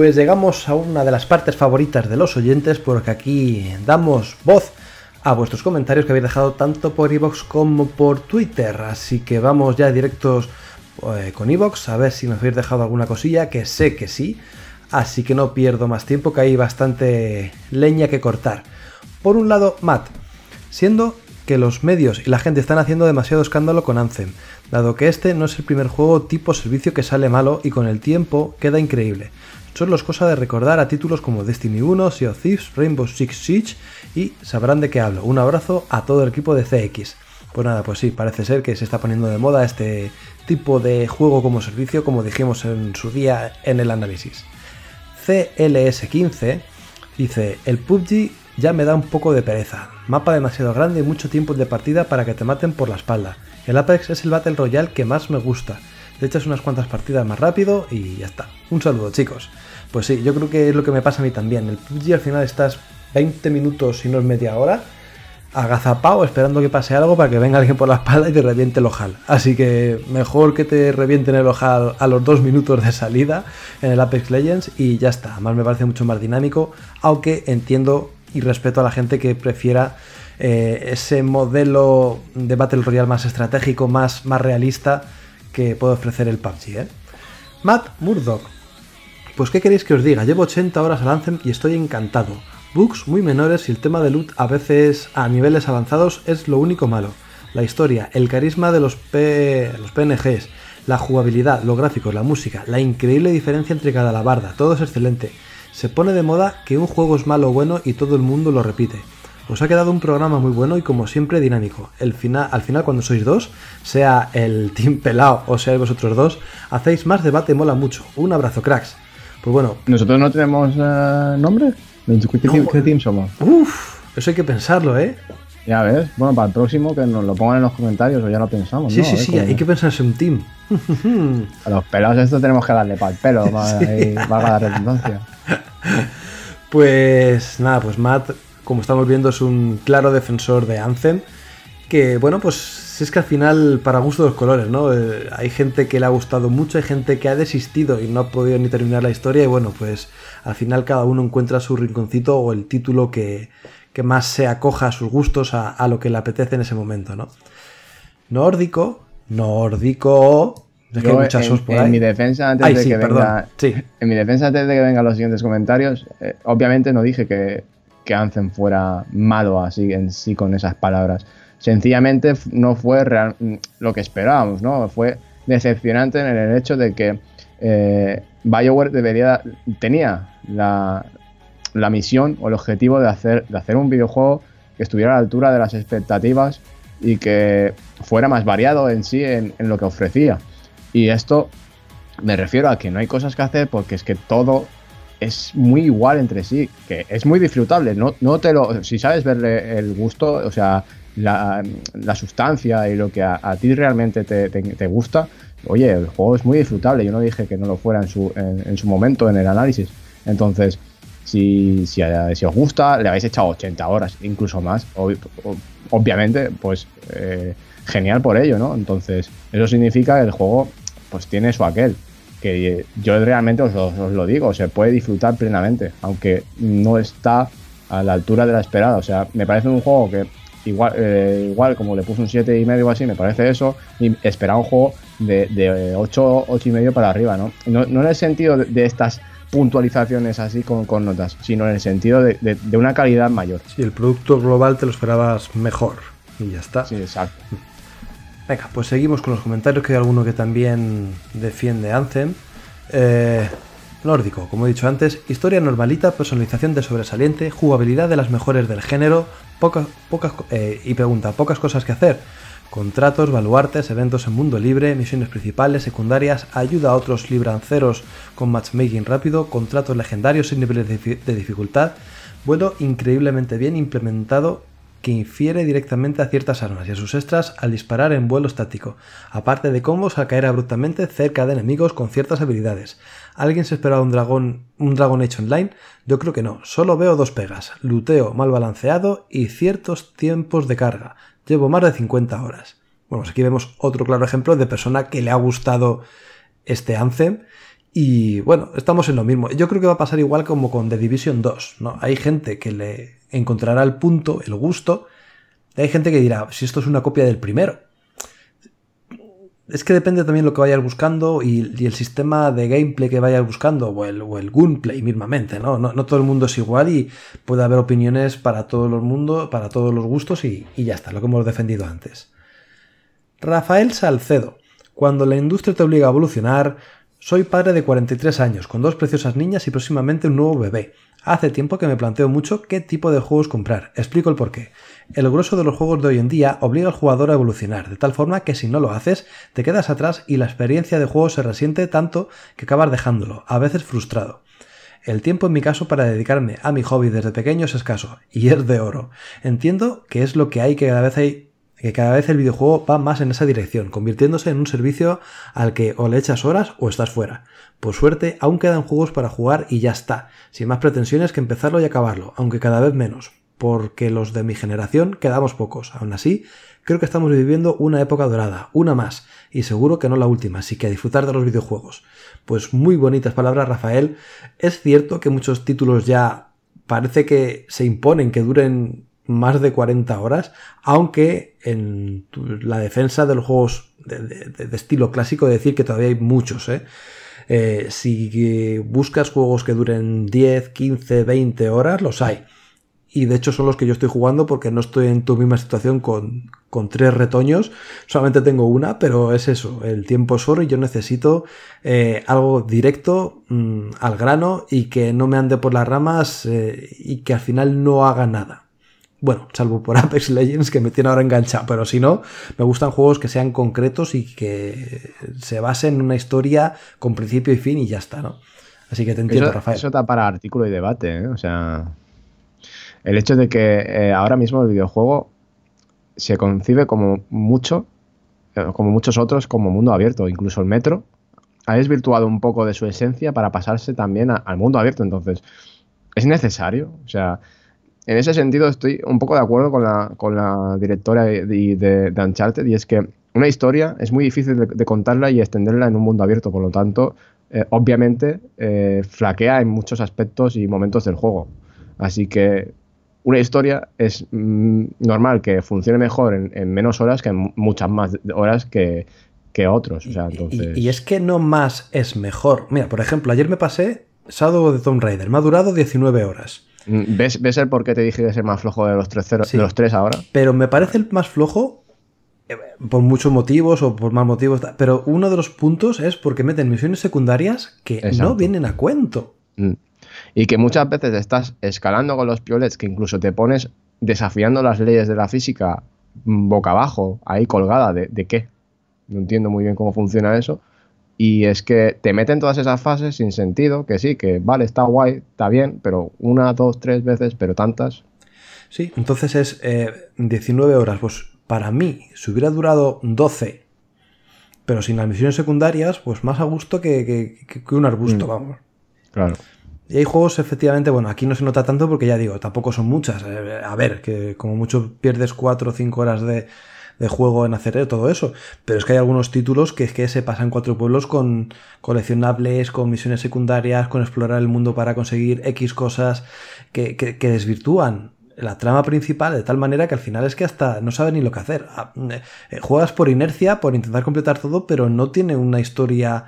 Pues llegamos a una de las partes favoritas de los oyentes porque aquí damos voz a vuestros comentarios que habéis dejado tanto por iVoox como por Twitter. Así que vamos ya directos eh, con iVoox a ver si nos habéis dejado alguna cosilla, que sé que sí. Así que no pierdo más tiempo, que hay bastante leña que cortar. Por un lado, Matt, siendo que los medios y la gente están haciendo demasiado escándalo con Anthem, dado que este no es el primer juego tipo servicio que sale malo y con el tiempo queda increíble. Solo es cosa de recordar a títulos como Destiny 1, Sea of Thieves, Rainbow Six Siege y sabrán de qué hablo. Un abrazo a todo el equipo de CX. Pues nada, pues sí, parece ser que se está poniendo de moda este tipo de juego como servicio, como dijimos en su día en el análisis. CLS15 dice, el PUBG ya me da un poco de pereza. Mapa demasiado grande y mucho tiempo de partida para que te maten por la espalda. El Apex es el Battle Royale que más me gusta te echas unas cuantas partidas más rápido y ya está. Un saludo, chicos. Pues sí, yo creo que es lo que me pasa a mí también. El PUBG al final estás 20 minutos, si no es media hora, agazapado esperando que pase algo para que venga alguien por la espalda y te reviente el ojal. Así que mejor que te revienten el ojal a los dos minutos de salida en el Apex Legends y ya está. Además me parece mucho más dinámico, aunque entiendo y respeto a la gente que prefiera eh, ese modelo de Battle Royale más estratégico, más, más realista que puede ofrecer el PUBG. ¿eh? Matt Murdoch. Pues qué queréis que os diga, llevo 80 horas al Anthem y estoy encantado. Bugs muy menores y el tema de loot a veces a niveles avanzados es lo único malo. La historia, el carisma de los, P... los PNGs, la jugabilidad, los gráficos, la música, la increíble diferencia entre cada alabarda, todo es excelente. Se pone de moda que un juego es malo o bueno y todo el mundo lo repite. Os ha quedado un programa muy bueno y como siempre dinámico. El al final cuando sois dos, sea el *laughs* Team Pelao o sea vosotros dos, hacéis más debate, mola mucho. Un abrazo, cracks. Pues bueno. ¿Nosotros no tenemos eh, nombre? ¿Qué, team somos? Uf, eso hay que pensarlo, ¿eh? Ya ves, bueno, para el próximo que nos lo pongan en los comentarios o ya lo pensamos. Sí, sí, sí, hay que pensarse un team. *laughs* A los pelados esto tenemos que darle para el pelo, *laughs* valga la redundancia. *laughs* Pues nada, pues Matt, como estamos viendo, es un claro defensor de Anthem. Que bueno, pues es que al final, para gusto de los colores, ¿no? Eh, hay gente que le ha gustado mucho, hay gente que ha desistido y no ha podido ni terminar la historia. Y bueno, pues al final cada uno encuentra su rinconcito o el título que, que más se acoja a sus gustos, a, a, lo que le apetece en ese momento, ¿no? Nórdico, nórdico, en, mi defensa antes de que venga, en mi defensa antes de que vengan los siguientes comentarios, eh, obviamente no dije que, que Anthem fuera malo así en sí con esas palabras. Sencillamente no fue real, lo que esperábamos, ¿no? Fue decepcionante en el hecho de que eh, BioWare debería tenía la, la, misión o el objetivo de hacer, de hacer un videojuego que estuviera a la altura de las expectativas y que fuera más variado en sí en, en lo que ofrecía. Y esto me refiero a que no hay cosas que hacer porque es que todo es muy igual entre sí, que es muy disfrutable. No, no te lo, si sabes verle el gusto, o sea, la, sustancia y lo que a, ti realmente te, gusta, oye, el juego es muy disfrutable. Yo no dije que no lo fuera en su, en, su momento en el análisis. Entonces, si, si, os gusta, le habéis echado 80 horas, incluso más, obviamente, pues eh, genial por ello, ¿no? Entonces, eso significa que el juego pues tiene su aquel. Que yo realmente os, lo digo, se puede disfrutar plenamente, aunque no está a la altura de la esperada. O sea, me parece un juego que igual, eh, igual como le puse un 7 y medio o así, me parece eso, y esperaba un juego de, de 8, 8 y medio para arriba, ¿no? No, en el sentido de, estas puntualizaciones así con, con, notas, sino en el sentido de, de, una calidad mayor. Sí, el producto global te lo esperabas mejor y ya está. Sí, exacto. Venga, pues seguimos con los comentarios, que hay alguno que también defiende Anthem. Eh, nórdico, como he dicho antes, historia normalita, personalización de sobresaliente, jugabilidad de las mejores del género, pocas, pocas, eh, y pregunta, pocas cosas que hacer. Contratos, baluartes, eventos en mundo libre, misiones principales, secundarias, ayuda a otros libranceros con matchmaking rápido, contratos legendarios sin niveles de dificultad, vuelo increíblemente bien implementado que infiere directamente a ciertas armas y a sus extras al disparar en vuelo estático, aparte de combos al caer abruptamente cerca de enemigos con ciertas habilidades. ¿Alguien se esperaba un dragón, un Dragon Age Online? Yo creo que no, solo veo dos pegas, luteo mal balanceado y ciertos tiempos de carga. Llevo más de 50 horas. Bueno, pues aquí vemos otro claro ejemplo de persona que le ha gustado este Anthem y bueno, estamos en lo mismo. Yo creo que va a pasar igual como con The Division 2, ¿no? Hay gente que le encontrará el punto, el gusto, hay gente que dirá, si esto es una copia del primero. Es que depende también lo que vayas buscando y, el sistema de gameplay que vayas buscando o el, o el gunplay mismamente, ¿no? ¿no? todo el mundo es igual y puede haber opiniones para todos los mundos, para todos los gustos y, y ya está, lo que hemos defendido antes. Rafael Salcedo. Cuando la industria te obliga a evolucionar, soy padre de 43 años, con dos preciosas niñas y próximamente un nuevo bebé. Hace tiempo que me planteo mucho qué tipo de juegos comprar. Explico el porqué. El grueso de los juegos de hoy en día obliga al jugador a evolucionar, de tal forma que si no lo haces, te quedas atrás y la experiencia de juego se resiente tanto que acabas dejándolo, a veces frustrado. El tiempo en mi caso para dedicarme a mi hobby desde pequeño es escaso, y es de oro. Entiendo que es lo que hay que cada vez hay que cada vez el videojuego va más en esa dirección, convirtiéndose en un servicio al que o le echas horas o estás fuera. Por suerte, aún quedan juegos para jugar y ya está, sin más pretensiones que empezarlo y acabarlo, aunque cada vez menos, porque los de mi generación quedamos pocos. Aún así, creo que estamos viviendo una época dorada, una más, y seguro que no la última, así que a disfrutar de los videojuegos. Pues muy bonitas palabras, Rafael. Es cierto que muchos títulos ya parece que se imponen que duren más de 40 horas, aunque en la defensa de los juegos de, estilo clásico decir que todavía hay muchos. ¿eh? Eh, si buscas juegos que duren 10, 15, 20 horas, los hay. Y de hecho son los que yo estoy jugando porque no estoy en tu misma situación con, con tres retoños. Solamente tengo una, pero es eso. El tiempo es oro y yo necesito eh, algo directo, mm, al grano y que no me ande por las ramas y que al final no haga nada. Bueno, salvo por *laughs* Apex Legends que me tiene ahora enganchado, pero si no, me gustan juegos que sean concretos y que se basen en una historia con principio y fin y ya está, ¿no? Así que te entiendo, Rafael. Eso está para artículo y debate, ¿eh? O sea, el hecho de que eh, ahora mismo el videojuego se concibe como mucho, eh, como muchos otros, como mundo abierto, incluso el metro ha desvirtuado un poco de su esencia para pasarse también al mundo abierto. Entonces, es necesario. O sea, en ese sentido estoy un poco de acuerdo con la, con la directora de, de, Uncharted y es que una historia es muy difícil de, contarla y extenderla en un mundo abierto. Por lo tanto, eh, obviamente, flaquea en muchos aspectos y momentos del juego. Así que una historia es mm, normal que funcione mejor en, menos horas que en muchas más horas que, otros. y, es que no más es mejor. Mira, por ejemplo, ayer me pasé Shadow de Tomb Raider. Me ha durado 19 horas. Mm, ¿Ves, ¿Ves el por qué te dije que es el más flojo de los, tres, de los tres ahora? Pero me parece el más flojo eh, por muchos motivos o por más motivos. Pero uno de los puntos es porque meten misiones secundarias que no vienen a cuento. Mm. Y que muchas veces estás escalando con los piolets, que incluso te pones desafiando las leyes de la física mm, boca abajo, ahí colgada, ¿de, qué? No entiendo muy bien cómo funciona eso. Y es que te meten todas esas fases sin sentido, que sí, que vale, está guay, está bien, pero una, dos, tres veces, pero tantas. Sí, entonces es 19 eh, horas. Pues para mí, si hubiera durado 12, pero sin las misiones secundarias, pues más a gusto que, un arbusto, mm. vamos. Claro. Y hay juegos, efectivamente, bueno, aquí no se nota tanto porque ya digo, tampoco son muchas. Eh, a ver, que como mucho pierdes 4 o 5 horas de, juego en hacer todo eso. Pero es que hay algunos títulos que es que se pasan cuatro pueblos con coleccionables, con misiones secundarias, con explorar el mundo para conseguir X cosas que, que, desvirtúan la trama principal de tal manera que al final es que hasta no sabes ni lo que hacer. Ah, eh, juegas por inercia, por intentar completar todo, pero no tiene una historia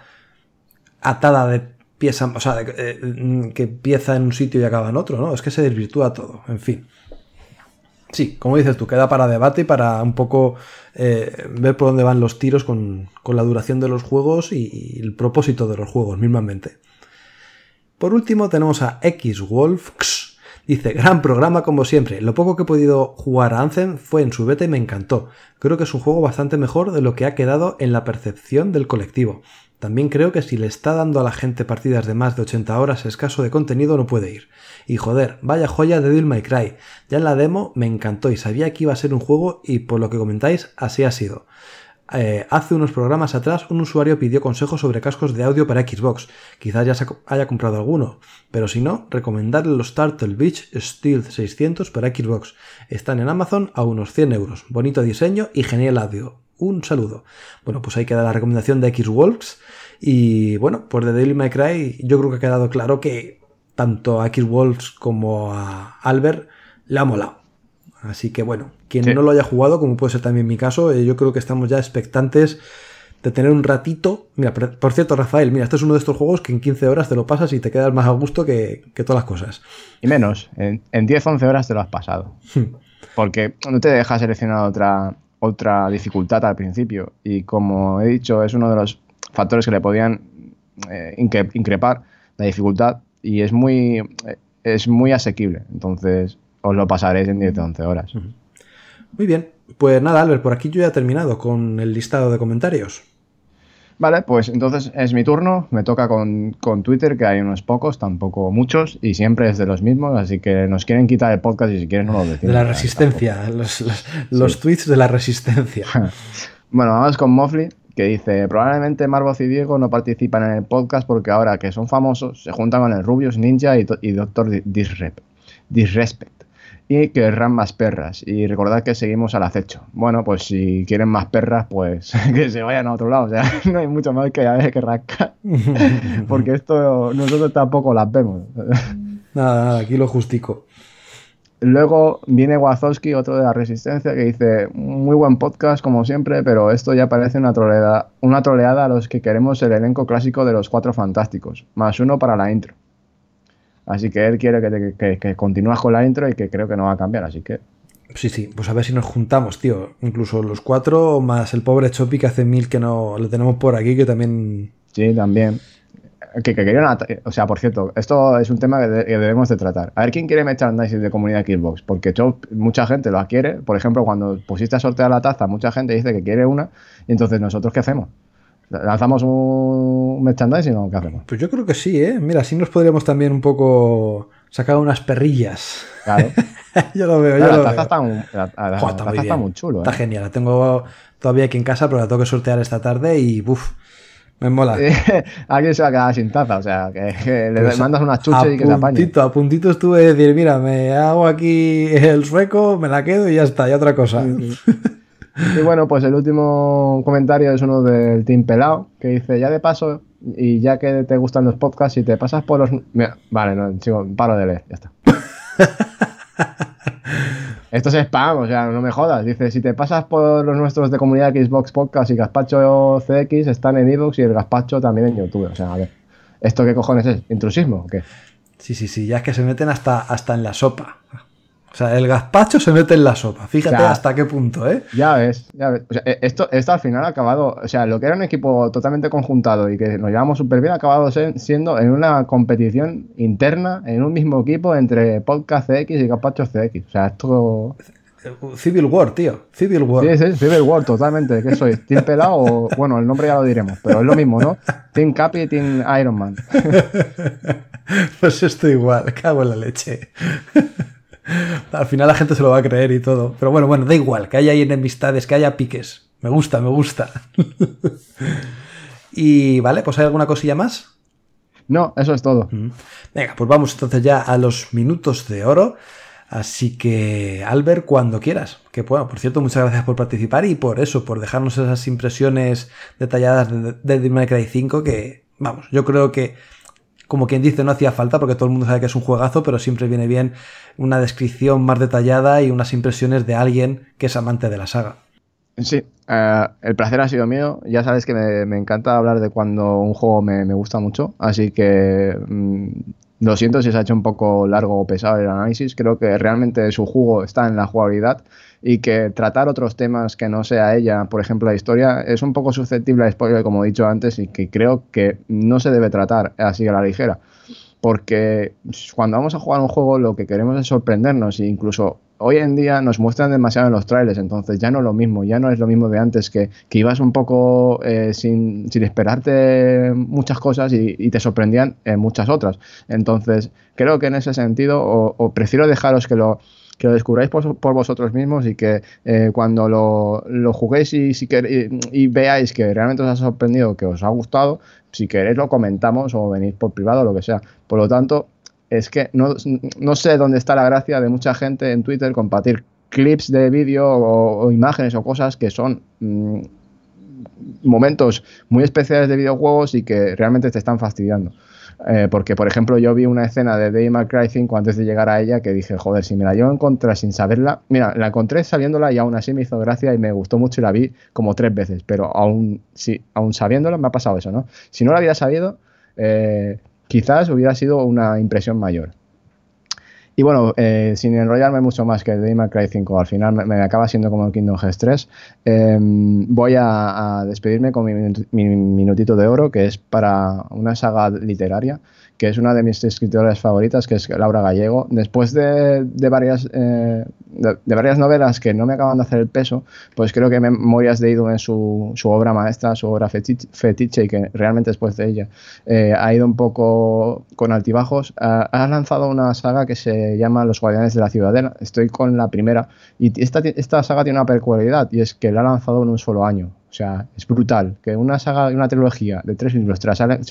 atada de o sea, eh, que empieza en un sitio y acaba en otro, ¿no? Es que se desvirtúa todo, en fin. Sí, como dices tú, queda para debate y para un poco eh, ver por dónde van los tiros con, la duración de los juegos y, el propósito de los juegos mismamente. Por último tenemos a Xwolf. Dice, gran programa como siempre. Lo poco que he podido jugar a Anthem fue en su beta y me encantó. Creo que es un juego bastante mejor de lo que ha quedado en la percepción del colectivo. También creo que si le está dando a la gente partidas de más de 80 horas escaso de contenido no puede ir. Y joder, vaya joya de Devil May Cry. Ya en la demo me encantó y sabía que iba a ser un juego y por lo que comentáis así ha sido. Eh, hace unos programas atrás un usuario pidió consejos sobre cascos de audio para Xbox. Quizás ya haya comprado alguno, pero si no, recomendarle los Turtle Beach Steel 600 para Xbox. Están en Amazon a unos 100 euros. Bonito diseño y genial audio. Un saludo. Bueno, pues ahí queda la recomendación de Xwolves. Y bueno, pues de Daily May Cry yo creo que ha quedado claro que tanto a Xwolves como a Albert le ha molado. Así que bueno, quien no lo haya jugado, como puede ser también mi caso, eh, yo creo que estamos ya expectantes de tener un ratito. Mira, por cierto, Rafael, mira, este es uno de estos juegos que en 15 horas te lo pasas y te quedas más a gusto que, todas las cosas. Y menos, en, en 10-11 horas te lo has pasado. Hmm. Porque no te deja seleccionar otra, otra dificultad al principio. Y como he dicho, es uno de los factores que le podían eh, increpar la dificultad y es muy, eh, es muy asequible. Entonces os lo pasaréis en 10-11 horas. Muy bien. Pues nada, Albert, por aquí yo ya he terminado con el listado de comentarios. Vale, pues entonces es mi turno. Me toca con, Twitter, que hay unos pocos, tampoco muchos, y siempre es de los mismos, así que nos quieren quitar el podcast y si quieren no lo decimos. De la resistencia, los, tweets de la resistencia. *laughs* bueno, vamos con Mofli, que dice, probablemente Marvoz y Diego no participan en el podcast porque ahora que son famosos se juntan con el Rubius Ninja y, y Doctor Disrespect y querrán más perras. Y recordad que seguimos al acecho. Bueno, pues si quieren más perras, pues *laughs* que se vayan a otro lado. O sea, *laughs* no hay mucho más que, que rascar. *laughs* Porque esto nosotros tampoco las vemos. Nada, nada, aquí lo justico. Luego viene Wazowski, otro de la Resistencia, que dice, muy buen podcast como siempre, pero esto ya parece una troleada, una troleada a los que queremos el elenco clásico de los Cuatro Fantásticos, más uno para la intro. Así que él quiere que, que, continúes con la intro y que creo que no va a cambiar, así que... Sí, sí, pues a ver si nos juntamos, tío. Incluso los cuatro, más el pobre Chopi que hace mil que no lo tenemos por aquí, que también... Sí, también. que, querían. O sea, por cierto, esto es un tema que, debemos de tratar. A ver quién quiere merchandising de comunidad Xbox. Porque mucha gente lo quiere. Por ejemplo, cuando pusiste a sortear la taza, mucha gente dice que quiere una. Y entonces, ¿nosotros qué hacemos? ¿Lanzamos un merchandising o qué hacemos? Pues yo creo que sí, ¿eh? Mira, así nos podríamos también un poco sacar unas perrillas. Claro. *laughs* yo lo veo, yo la taza, Está, muy, está muy chulo. Está ¿eh? genial. La tengo todavía aquí en casa, pero la tengo que sortear esta tarde y uff. Me mola. *laughs* Alguien se va a quedar sin taza, o sea, que, le pues mandas unas chuches y que se apañe. A puntito estuve de decir, mira, me hago aquí el sueco, me la quedo y ya está, y otra cosa. *laughs* Y bueno, pues el último comentario es uno del Team Pelao, que dice, ya de paso, y ya que te gustan los podcasts, si te pasas por los... vale, no, chico, paro de leer, ya está. *laughs* Esto es spam, o sea, no me jodas. Dice, si te pasas por los nuestros de comunidad Xbox Podcast y Gaspacho CX están en Xbox y el Gaspacho también en YouTube. O sea, a ver, ¿esto qué cojones es? ¿Intrusismo o qué? Sí, sí, sí, ya es que se meten hasta, hasta en la sopa. O sea, el gazpacho se mete en la sopa. Fíjate hasta qué punto, ¿eh? Ya ves, ya ves. O sea, e, esto, esto al final ha acabado. O sea, lo que era un equipo totalmente conjuntado y que nos llevamos súper bien, ha acabado siendo en una competición interna, en un mismo equipo entre Podcast CX y Gazpacho CX. O sea, esto. Civil War, tío. Civil War. Sí, sí, Civil War, totalmente. ¿Qué soy? ¿Team Pelado o.? Bueno, el nombre ya lo diremos, pero es lo mismo, ¿no? Team Capi y Team Iron Man. *laughs* pues esto igual, cago en la leche. *laughs* Al final la gente se lo va a creer y todo. Pero bueno, bueno, da igual, que haya enemistades, que haya piques. Me gusta, me gusta. *laughs* y vale, pues hay alguna cosilla más. No, eso es todo. Mm. Venga, pues vamos entonces ya a los minutos de oro. Así que, Albert, cuando quieras. Que bueno, por cierto, muchas gracias por participar y por eso, por dejarnos esas impresiones detalladas de, de Cry 5 que, vamos, yo creo que como quien dice, no hacía falta porque todo el mundo sabe que es un juegazo, pero siempre viene bien una descripción más detallada y unas impresiones de alguien que es amante de la saga. Sí, eh, el placer ha sido mío. Ya sabes que me, encanta hablar de cuando un juego me, gusta mucho, así que mm, lo siento si se ha hecho un poco largo o pesado el análisis. Creo que realmente su juego está en la jugabilidad y que tratar otros temas que no sea ella, por ejemplo la historia, es un poco susceptible a spoiler, como he dicho antes, y que creo que no se debe tratar así a la ligera. Porque cuando vamos a jugar un juego lo que queremos es sorprendernos e incluso hoy en día nos muestran demasiado en los trailers, entonces ya no es lo mismo, ya no es lo mismo de antes que, que ibas un poco eh, sin, sin, esperarte muchas cosas y, te sorprendían en muchas otras. Entonces creo que en ese sentido o prefiero dejaros que lo, que lo descubráis por, vosotros mismos y que eh, cuando lo, lo, juguéis y, veáis que realmente os ha sorprendido, que os ha gustado, si queréis lo comentamos o venís por privado o lo que sea. Por lo tanto, es que no, no sé dónde está la gracia de mucha gente en Twitter compartir clips de vídeo o, imágenes o cosas que son mm, momentos muy especiales de videojuegos y que realmente te están fastidiando. Eh, porque, por ejemplo, yo vi una escena de May Cry 5 antes de llegar a ella que dije, joder, si me la llevo a encontrar sin saberla. Mira, la encontré sabiéndola y aún así me hizo gracia y me gustó mucho y la vi como tres veces. Pero aún, sí, aún sabiéndola me ha pasado eso, ¿no? Si no la hubiera sabido, eh, quizás hubiera sido una impresión mayor. Y bueno, eh, sin enrollarme mucho más que el Devil May Cry 5, al final me, acaba siendo como el Kingdom Hearts 3, em, voy a, despedirme con mi, minutito de oro, que es para una saga literaria que es una de mis escritoras favoritas, que es Laura Gallego. Después de, varias, eh, de, varias novelas que no me acaban de hacer el peso, pues creo que Memorias de Idun es su, obra maestra, su obra fetiche, y que realmente después de ella eh, ha ido un poco con altibajos. Ha, lanzado una saga que se llama Los Guardianes de la Ciudadela. Estoy con la primera. Y esta, esta saga tiene una peculiaridad, y es que la ha lanzado en un solo año. O sea, es brutal. Que una saga, una trilogía de tres libros te la, saquen,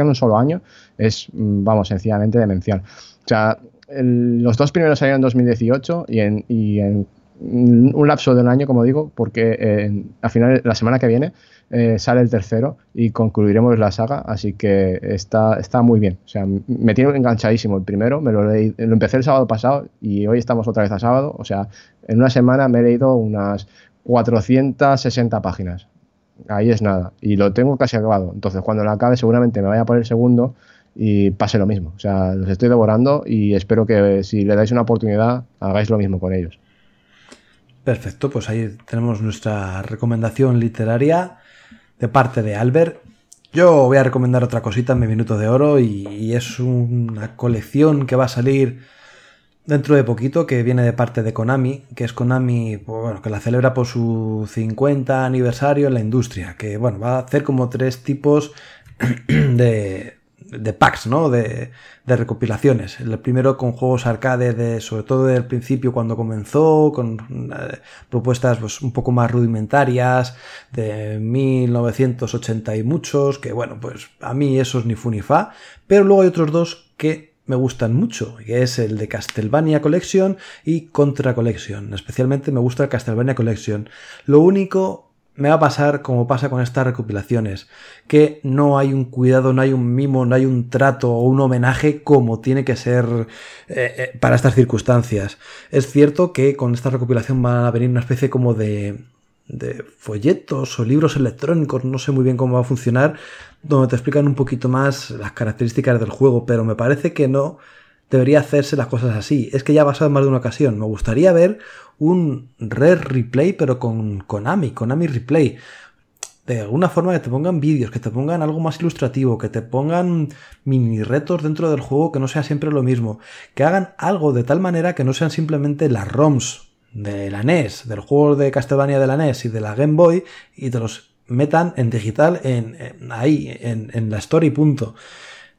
en un solo año es, mm, vamos, sencillamente demencial. O sea, los dos primeros salieron en 2018 y en, y en un lapso de un año, como digo, porque al final, la semana que viene, eh, sale el tercero y concluiremos la saga, así que está, está muy bien. O sea, me tiene enganchadísimo el primero, me lo, leí, lo empecé el sábado pasado y hoy estamos otra vez a sábado, o sea, en una semana me he leído unas 460 páginas. Ahí es nada. Y lo tengo casi acabado. Entonces, cuando lo acabe, seguramente me vaya por el segundo y pase lo mismo. O sea, los estoy devorando y espero que si le dais una oportunidad, hagáis lo mismo con ellos. Perfecto, pues ahí tenemos nuestra recomendación literaria de parte de Albert. Yo voy a recomendar otra cosita en mi minuto de oro y, es una colección que va a salir dentro de poquito que viene de parte de Konami, que es Konami, pues, bueno, que la celebra por su 50 aniversario en la industria, que bueno, va a hacer como tres tipos *clears throat* de, de packs, ¿no? De, de, recopilaciones. El primero con juegos arcade de, sobre todo del principio cuando comenzó, con eh, propuestas pues, un poco más rudimentarias, de 1980 y muchos, que bueno, pues a mí esos ni fu ni fa, pero luego hay otros dos que me gustan mucho, que es el de Castlevania Collection y Contra Collection. Especialmente me gusta el Castlevania Collection. Lo único me va a pasar como pasa con estas recopilaciones, que no hay un cuidado, no hay un mimo, no hay un trato o un homenaje como tiene que ser eh, eh, para estas circunstancias. Es cierto que con esta recopilación van a venir una especie como de, de folletos o libros electrónicos, no sé muy bien cómo va a funcionar, donde te explican un poquito más las características del juego, pero me parece que no debería hacerse las cosas así. Es que ya ha pasado más de una ocasión. Me gustaría ver un Rare Replay, pero con Konami, Konami Replay. De alguna forma que te pongan vídeos, que te pongan algo más ilustrativo, que te pongan mini retos dentro del juego que no sea siempre lo mismo. Que hagan algo de tal manera que no sean simplemente las ROMs de la NES, del juego de Castlevania de la NES y de la Game Boy y te los metan en digital en, ahí, en, en la story, punto.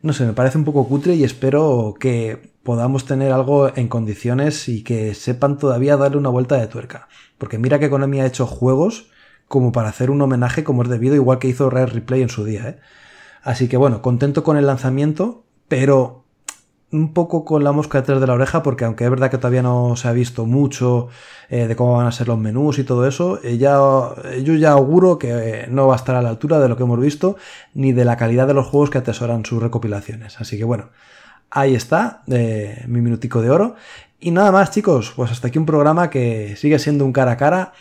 No sé, me parece un poco cutre y espero que podamos tener algo en condiciones y que sepan todavía darle una vuelta de tuerca. Porque mira que Konami ha hecho juegos como para hacer un homenaje como es debido, igual que hizo Rare Replay en su día. ¿eh? Así que bueno, contento con el lanzamiento, pero un poco con la mosca detrás de la oreja, porque aunque es verdad que todavía no se ha visto mucho eh, de cómo van a ser los menús y todo eso, eh, ya, yo ya auguro que no va a estar a la altura de lo que hemos visto, ni de la calidad de los juegos que atesoran sus recopilaciones. Así que bueno, ahí está, eh, mi minutico de oro. Y nada más, chicos, pues hasta aquí un programa que sigue siendo un cara a cara,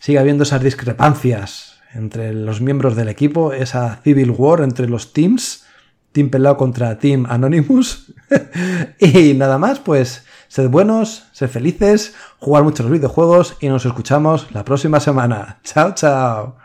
sigue habiendo esas discrepancias entre los miembros del equipo, esa civil war entre los teams Team Pelado contra Team Anonymous. *laughs* y nada más, pues sed buenos, sed felices, jugar mucho los videojuegos y nos escuchamos la próxima semana. Chao, chao.